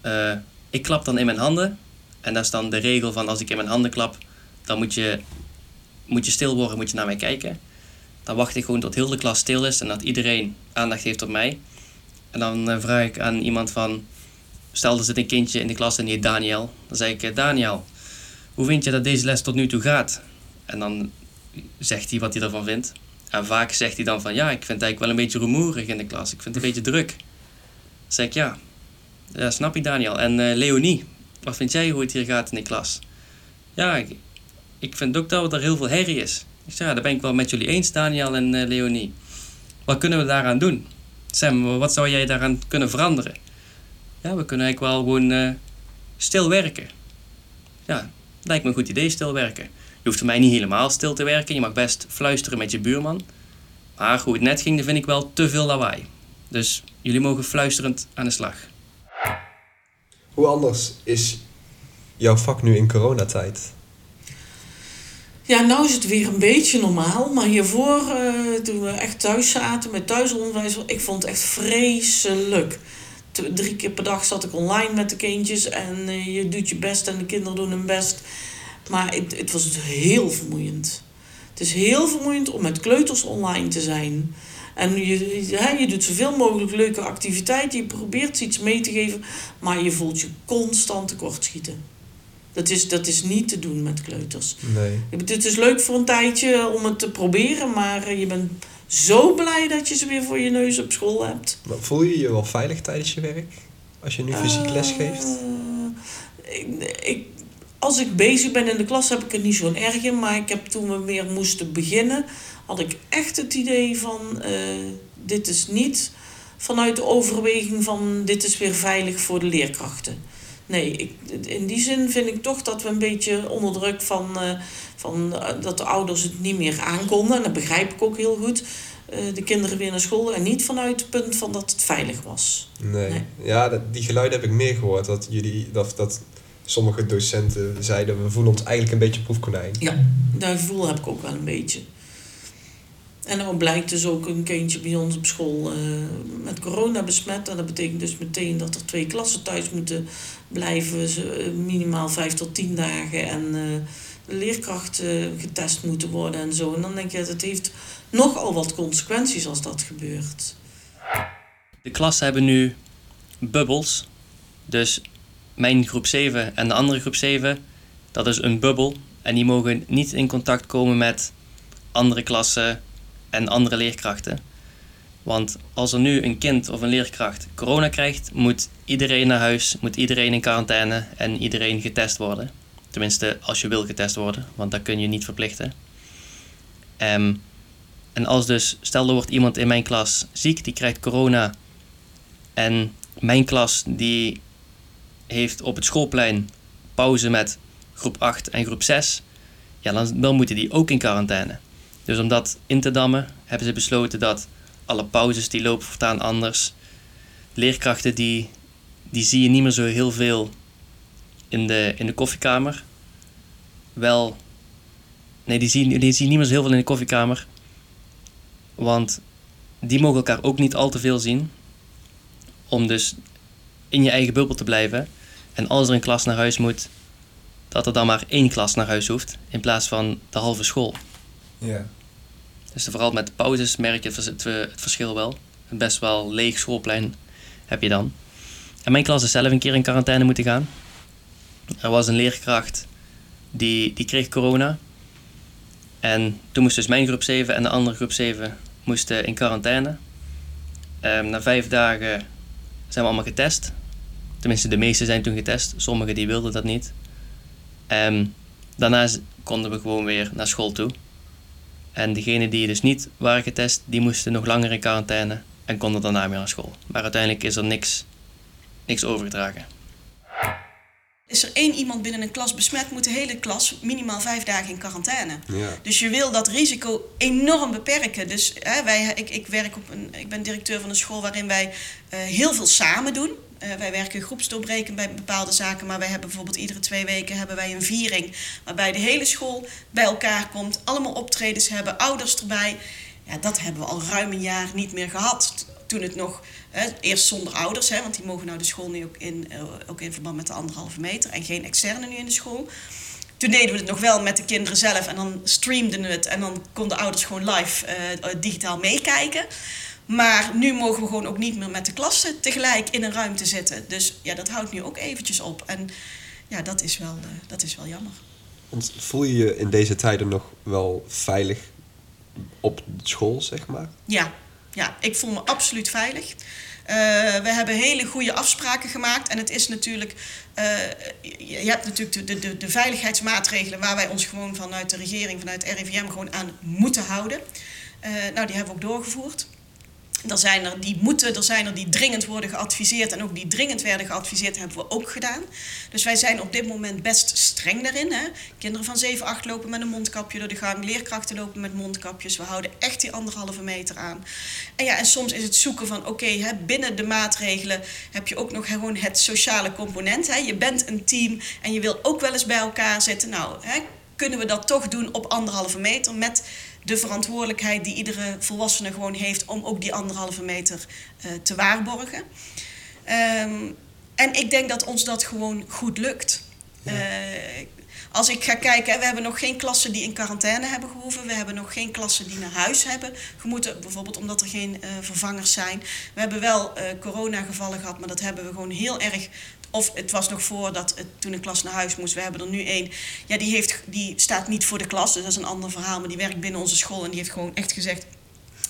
Speaker 5: eh, ik klap dan in mijn handen. En dat is dan de regel van als ik in mijn handen klap, dan moet je, moet je stil worden, moet je naar mij kijken. Dan wacht ik gewoon tot heel de klas stil is en dat iedereen aandacht heeft op mij. En dan eh, vraag ik aan iemand van, stel er zit een kindje in de klas en die heet Daniel. Dan zeg ik, eh, Daniel, hoe vind je dat deze les tot nu toe gaat? En dan zegt hij wat hij ervan vindt. En vaak zegt hij dan van ja, ik vind het eigenlijk wel een beetje rumoerig in de klas. Ik vind het een beetje druk. Dan zeg ik ja, ja snap ik Daniel. En eh, Leonie, wat vind jij hoe het hier gaat in de klas? Ja, ik, ik vind ook dat er heel veel herrie is. Ik zeg ja, daar ben ik wel met jullie eens Daniel en eh, Leonie. Wat kunnen we daaraan doen? Sam, wat zou jij daaraan kunnen veranderen? Ja, we kunnen eigenlijk wel gewoon eh, stil werken. Ja, lijkt me een goed idee, stil werken. Je hoeft voor mij niet helemaal stil te werken. Je mag best fluisteren met je buurman. Maar hoe het net ging, dan vind ik wel te veel lawaai. Dus jullie mogen fluisterend aan de slag.
Speaker 2: Hoe anders is jouw vak nu in coronatijd?
Speaker 3: Ja, nou is het weer een beetje normaal. Maar hiervoor, eh, toen we echt thuis zaten met thuisonderwijs, ik vond het echt vreselijk. Drie keer per dag zat ik online met de kindjes en eh, je doet je best en de kinderen doen hun best. Maar het, het was heel vermoeiend. Het is heel vermoeiend om met kleuters online te zijn. En je, je doet zoveel mogelijk leuke activiteiten, je probeert iets mee te geven, maar je voelt je constant tekortschieten. Dat is, dat is niet te doen met kleuters.
Speaker 2: Nee.
Speaker 3: Het is leuk voor een tijdje om het te proberen, maar eh, je bent zo blij dat je ze weer voor je neus op school hebt.
Speaker 2: Maar voel je je wel veilig tijdens je werk? Als je nu fysiek les geeft?
Speaker 3: Ik, ik, als ik bezig ben in de klas heb ik het niet zo'n erg in, maar ik heb toen we weer moesten beginnen, had ik echt het idee van eh, dit is niet vanuit de overweging van dit is weer veilig voor de leerkrachten. Nee, ik, in die zin vind ik toch dat we een beetje onder druk van, eh, van eh, dat de ouders het niet meer aankonden. En dat begrijp ik ook heel goed. eh, de kinderen weer naar school en niet vanuit het punt van dat het veilig was.
Speaker 2: Nee.
Speaker 3: Nee.
Speaker 2: Ja, dat, die geluiden heb ik meer gehoord. Dat, jullie, dat, dat sommige docenten zeiden, we voelen ons eigenlijk een beetje proefkonijn.
Speaker 3: Ja, dat gevoel heb ik ook wel een beetje. En dan blijkt dus ook een kindje bij ons op school met corona besmet. En dat betekent dus meteen dat er twee klassen thuis moeten blijven. Ze, eh, minimaal vijf tot tien dagen. En eh, de leerkrachten getest moeten worden en zo. En dan denk je, dat heeft nogal wat consequenties als dat gebeurt.
Speaker 5: De klassen hebben nu bubbels. Dus mijn groep 7 en de andere groep 7, dat is een bubbel. En die mogen niet in contact komen met andere klassen en andere leerkrachten. Want als er nu een kind of een leerkracht corona krijgt, moet iedereen naar huis, moet iedereen in quarantaine en iedereen getest worden. Tenminste, als je wil getest worden, want dat kun je niet verplichten. Ehm, en als dus, stel er wordt iemand in mijn klas ziek, die krijgt corona. En mijn klas die heeft op het schoolplein pauze met groep 8 en groep 6. Ja, dan, dan moeten die ook in quarantaine. Dus om dat in te dammen, hebben ze besloten dat alle pauzes die lopen voortaan anders. Leerkrachten die, die zie je niet meer zo heel veel in de, in de koffiekamer. Wel, nee, die zie, die zie je niet meer zo heel veel in de koffiekamer. Want die mogen elkaar ook niet al te veel zien. Om dus in je eigen bubbel te blijven. En als er een klas naar huis moet, dat er dan maar één klas naar huis hoeft. In plaats van de halve school.
Speaker 2: Ja.
Speaker 5: Dus vooral met pauzes merk je het, eh, verschil wel. Een best wel leeg schoolplein heb je dan. En mijn klas is zelf een keer in quarantaine moeten gaan. Er was een leerkracht die, die kreeg corona. En toen moest dus mijn groep 7 en de andere groep 7 moesten in quarantaine. Ehm, na vijf dagen zijn we allemaal getest. Tenminste, de meeste zijn toen getest. Sommigen die wilden dat niet. Ehm, daarna konden we gewoon weer naar school toe. En degenen die dus niet waren getest, die moesten nog langer in quarantaine en konden daarna weer naar school. Maar uiteindelijk is er niks, niks overgedragen.
Speaker 4: Is er één iemand binnen een klas besmet, moet de hele klas minimaal vijf dagen in quarantaine.
Speaker 2: Ja.
Speaker 4: Dus je wil dat risico enorm beperken. Dus hè, wij, ik, ik, werk op een, ik ben directeur van een school waarin wij eh, heel veel samen doen. Eh, wij werken groepsdoorbrekend bij bepaalde zaken, maar wij hebben bijvoorbeeld iedere twee weken hebben wij een viering waarbij de hele school bij elkaar komt, allemaal optredens hebben, ouders erbij. Ja, dat hebben we al ruim een jaar niet meer gehad. Toen het nog, eerst zonder ouders, hè, want die mogen nou de school nu ook in, eh, ook in verband met de anderhalve meter en geen externe nu in de school. Toen deden we het nog wel met de kinderen zelf en dan streamden we het en dan konden ouders gewoon live eh, digitaal meekijken. Maar nu mogen we gewoon ook niet meer met de klassen tegelijk in een ruimte zitten. Dus ja, dat houdt nu ook eventjes op. En ja, dat is wel, eh, dat is wel jammer.
Speaker 2: Voel je je in deze tijden nog wel veilig op school, zeg maar?
Speaker 4: Ja, ja, ik voel me absoluut veilig. Eh, we hebben hele goede afspraken gemaakt. En het is natuurlijk. eh, je hebt natuurlijk de, de, de, veiligheidsmaatregelen waar wij ons gewoon vanuit de regering, vanuit RIVM, gewoon aan moeten houden. Nou, die hebben we ook doorgevoerd. Er zijn er die moeten, er zijn er die dringend worden geadviseerd. En ook die dringend werden geadviseerd, hebben we ook gedaan. Dus wij zijn op dit moment best streng daarin. Hè? Kinderen van 7, 8 lopen met een mondkapje door de gang. Leerkrachten lopen met mondkapjes. We houden echt die anderhalve meter aan. En ja, en soms is het zoeken van, oké, hè, binnen de maatregelen heb je ook nog gewoon het sociale component. Hè? Je bent een team en je wil ook wel eens bij elkaar zitten. Nou, hè, kunnen we dat toch doen op anderhalve meter met de verantwoordelijkheid die iedere volwassene gewoon heeft om ook die anderhalve meter eh, te waarborgen. Ehm, en ik denk dat ons dat gewoon goed lukt. Eh, als ik ga kijken, we hebben nog geen klassen die in quarantaine hebben gehoeven. We hebben nog geen klassen die naar huis hebben gemoeten. Bijvoorbeeld omdat er geen eh, vervangers zijn. We hebben wel eh coronagevallen gehad, maar dat hebben we gewoon heel erg of het was nog voordat het, toen een klas naar huis moest. We hebben er nu één. Ja, die, heeft, die staat niet voor de klas, dus dat is een ander verhaal. Maar die werkt binnen onze school en die heeft gewoon echt gezegd...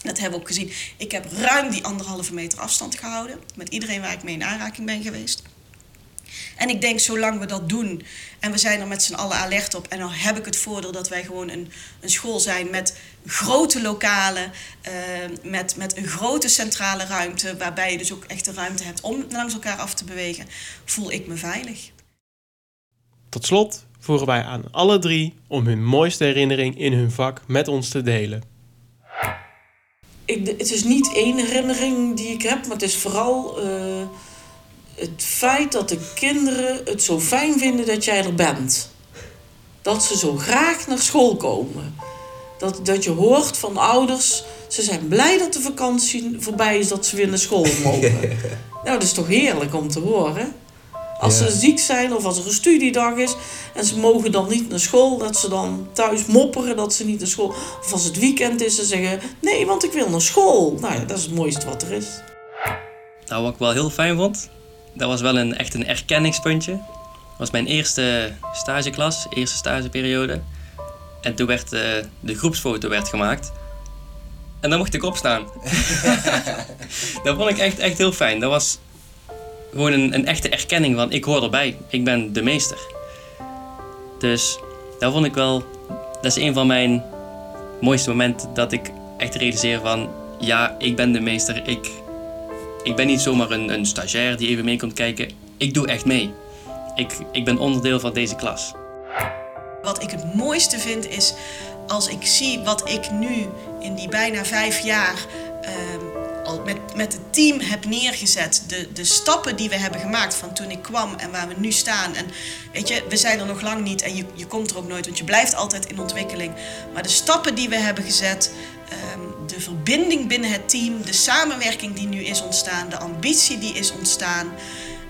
Speaker 4: Dat hebben we ook gezien. Ik heb ruim die anderhalve meter afstand gehouden. Met iedereen waar ik mee in aanraking ben geweest. En ik denk, zolang we dat doen en we zijn er met z'n allen alert op. En dan heb ik het voordeel dat wij gewoon een, een school zijn met grote lokalen, eh, met, met een grote centrale ruimte, waarbij je dus ook echt de ruimte hebt om langs elkaar af te bewegen, voel ik me veilig.
Speaker 1: Tot slot voeren wij aan alle drie om hun mooiste herinnering in hun vak met ons te delen.
Speaker 3: Ik, het is niet één herinnering die ik heb, maar het is vooral eh, het feit dat de kinderen het zo fijn vinden dat jij er bent. Dat ze zo graag naar school komen. Dat, dat je hoort van ouders, ze zijn blij dat de vakantie voorbij is, dat ze weer naar school mogen. nou, dat is toch heerlijk om te horen. Als
Speaker 2: Ja.
Speaker 3: ze ziek zijn of als er een studiedag is en ze mogen dan niet naar school, dat ze dan thuis mopperen dat ze niet naar school. Of als het weekend is, ze zeggen: Nee, want ik wil naar school. Nou ja, dat is het mooiste wat er is.
Speaker 5: Nou, wat ik wel heel fijn vond, dat was wel een, echt een erkenningspuntje. Dat was mijn eerste stageklas, eerste stageperiode. En toen werd eh, de groepsfoto werd gemaakt. En dan mocht ik opstaan. dat vond ik echt, echt heel fijn. Dat was gewoon een, een echte erkenning van ik hoor erbij. Ik ben de meester. Dus dat vond ik wel... Dat is een van mijn mooiste momenten dat ik echt realiseer van... Ja, ik ben de meester. Ik, ik ben niet zomaar een, een stagiair die even mee komt kijken. Ik doe echt mee. Ik, ik ben onderdeel van deze klas.
Speaker 4: Wat ik het mooiste vind is als ik zie wat ik nu in die bijna vijf jaar ehm, al met, met het team heb neergezet. De, de stappen die we hebben gemaakt van toen ik kwam en waar we nu staan. En weet je, we zijn er nog lang niet en je, je komt er ook nooit, want je blijft altijd in ontwikkeling. Maar de stappen die we hebben gezet, ehm, de verbinding binnen het team, de samenwerking die nu is ontstaan, de ambitie die is ontstaan.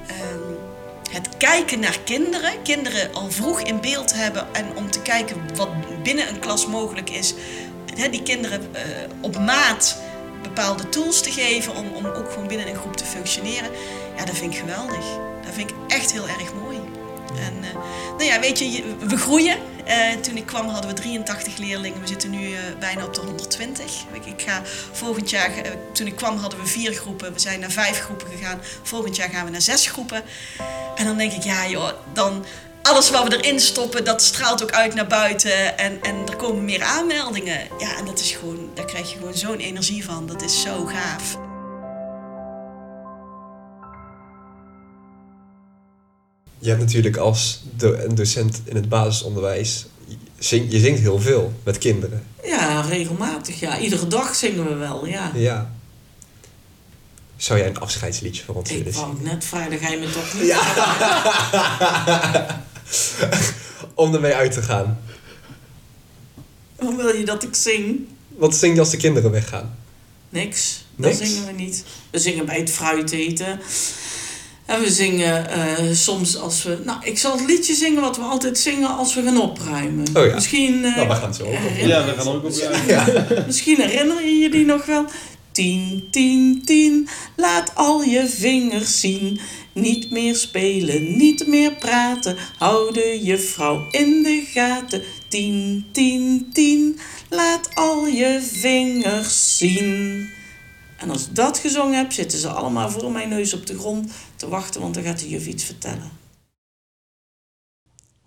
Speaker 4: ehm, het kijken naar kinderen, kinderen al vroeg in beeld hebben en om te kijken wat binnen een klas mogelijk is, die kinderen eh, op maat bepaalde tools te geven om, om ook gewoon binnen een groep te functioneren, ja, dat vind ik geweldig. Dat vind ik echt heel erg mooi. En eh, nou ja, weet je, we groeien. Eh, toen ik kwam hadden we 83 leerlingen. We zitten nu eh, bijna op de 120. Ik, ga volgend jaar, toen ik kwam hadden we vier groepen. We zijn naar vijf groepen gegaan. Volgend jaar gaan we naar zes groepen. En dan denk ik, ja joh, dan alles wat we erin stoppen, dat straalt ook uit naar buiten. En, en er komen meer aanmeldingen. Ja, en dat is gewoon, daar krijg je gewoon zo'n energie van. Dat is zo gaaf.
Speaker 2: Je hebt natuurlijk als do- een docent in het basisonderwijs, zing, je zingt heel veel met kinderen.
Speaker 3: Ja, regelmatig. Ja, iedere dag zingen we wel. Ja.
Speaker 2: Ja. Zou jij een afscheidsliedje voor ons
Speaker 3: Ik
Speaker 2: willen zingen?
Speaker 3: net vragen, ga je me toch niet?
Speaker 2: Ja. Om ermee uit te gaan.
Speaker 3: Hoe wil je dat ik zing?
Speaker 2: Wat zing je als de kinderen weggaan?
Speaker 3: Niks.
Speaker 2: Niks?
Speaker 3: Dat zingen we niet. We zingen bij het fruit eten. En we zingen eh, soms als we... Nou, ik zal het liedje zingen wat we altijd zingen als we gaan opruimen.
Speaker 2: Oh ja.
Speaker 3: Misschien... eh,
Speaker 2: Nou, we gaan het zo ook
Speaker 3: herinner-
Speaker 1: Ja, we gaan ook op.
Speaker 3: Misschien herinner je je die nog wel. 10, 10, 10, laat al je vingers zien. Niet meer spelen, niet meer praten. Hou de juffrouw in de gaten. 10, 10, 10, laat al je vingers zien. En als ik dat gezongen heb, zitten ze allemaal voor mijn neus op de grond te wachten, want dan gaat de juf iets vertellen.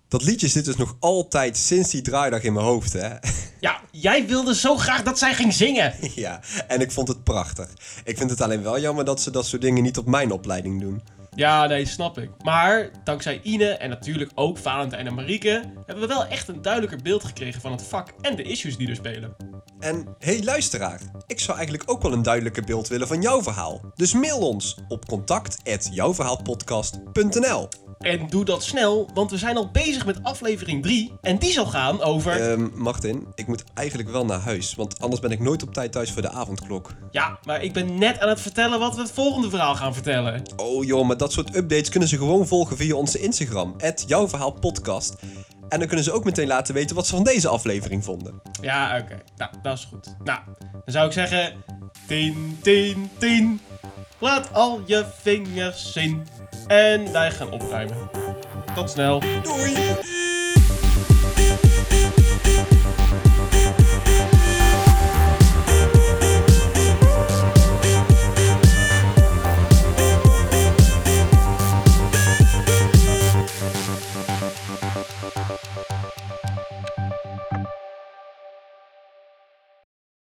Speaker 2: Dat liedje zit dus nog altijd sinds die draaidag in mijn hoofd, hè?
Speaker 1: Ja, jij wilde zo graag dat zij ging zingen.
Speaker 2: ja, en ik vond het prachtig. Ik vind het alleen wel jammer dat ze dat soort dingen niet op mijn opleiding doen.
Speaker 1: Ja, nee, snap ik. Maar dankzij Ine en natuurlijk ook Valentijn en Marieke hebben we wel echt een duidelijker beeld gekregen van het vak en de issues die er spelen.
Speaker 2: En hey luisteraar, ik zou eigenlijk ook wel een duidelijker beeld willen van jouw verhaal. Dus mail ons op contact@jouwverhaalpodcast.nl.
Speaker 1: En doe dat snel, want we zijn al bezig met aflevering 3 en die zal gaan over...
Speaker 2: Ehm, Martin, ik moet eigenlijk wel naar huis, want anders ben ik nooit op tijd thuis voor de avondklok.
Speaker 1: Ja, maar ik ben net aan het vertellen wat we het volgende verhaal gaan vertellen.
Speaker 2: Oh joh, maar dat soort updates kunnen ze gewoon volgen via onze Instagram, jouwverhaalpodcast. En dan kunnen ze ook meteen laten weten wat ze van deze aflevering vonden.
Speaker 1: Ja, oké. Nou, dat is goed. Nou, dan zou ik zeggen... 10, 10, 10. Laat al je vingers zien. En wij gaan opruimen. Tot snel.
Speaker 2: Doei!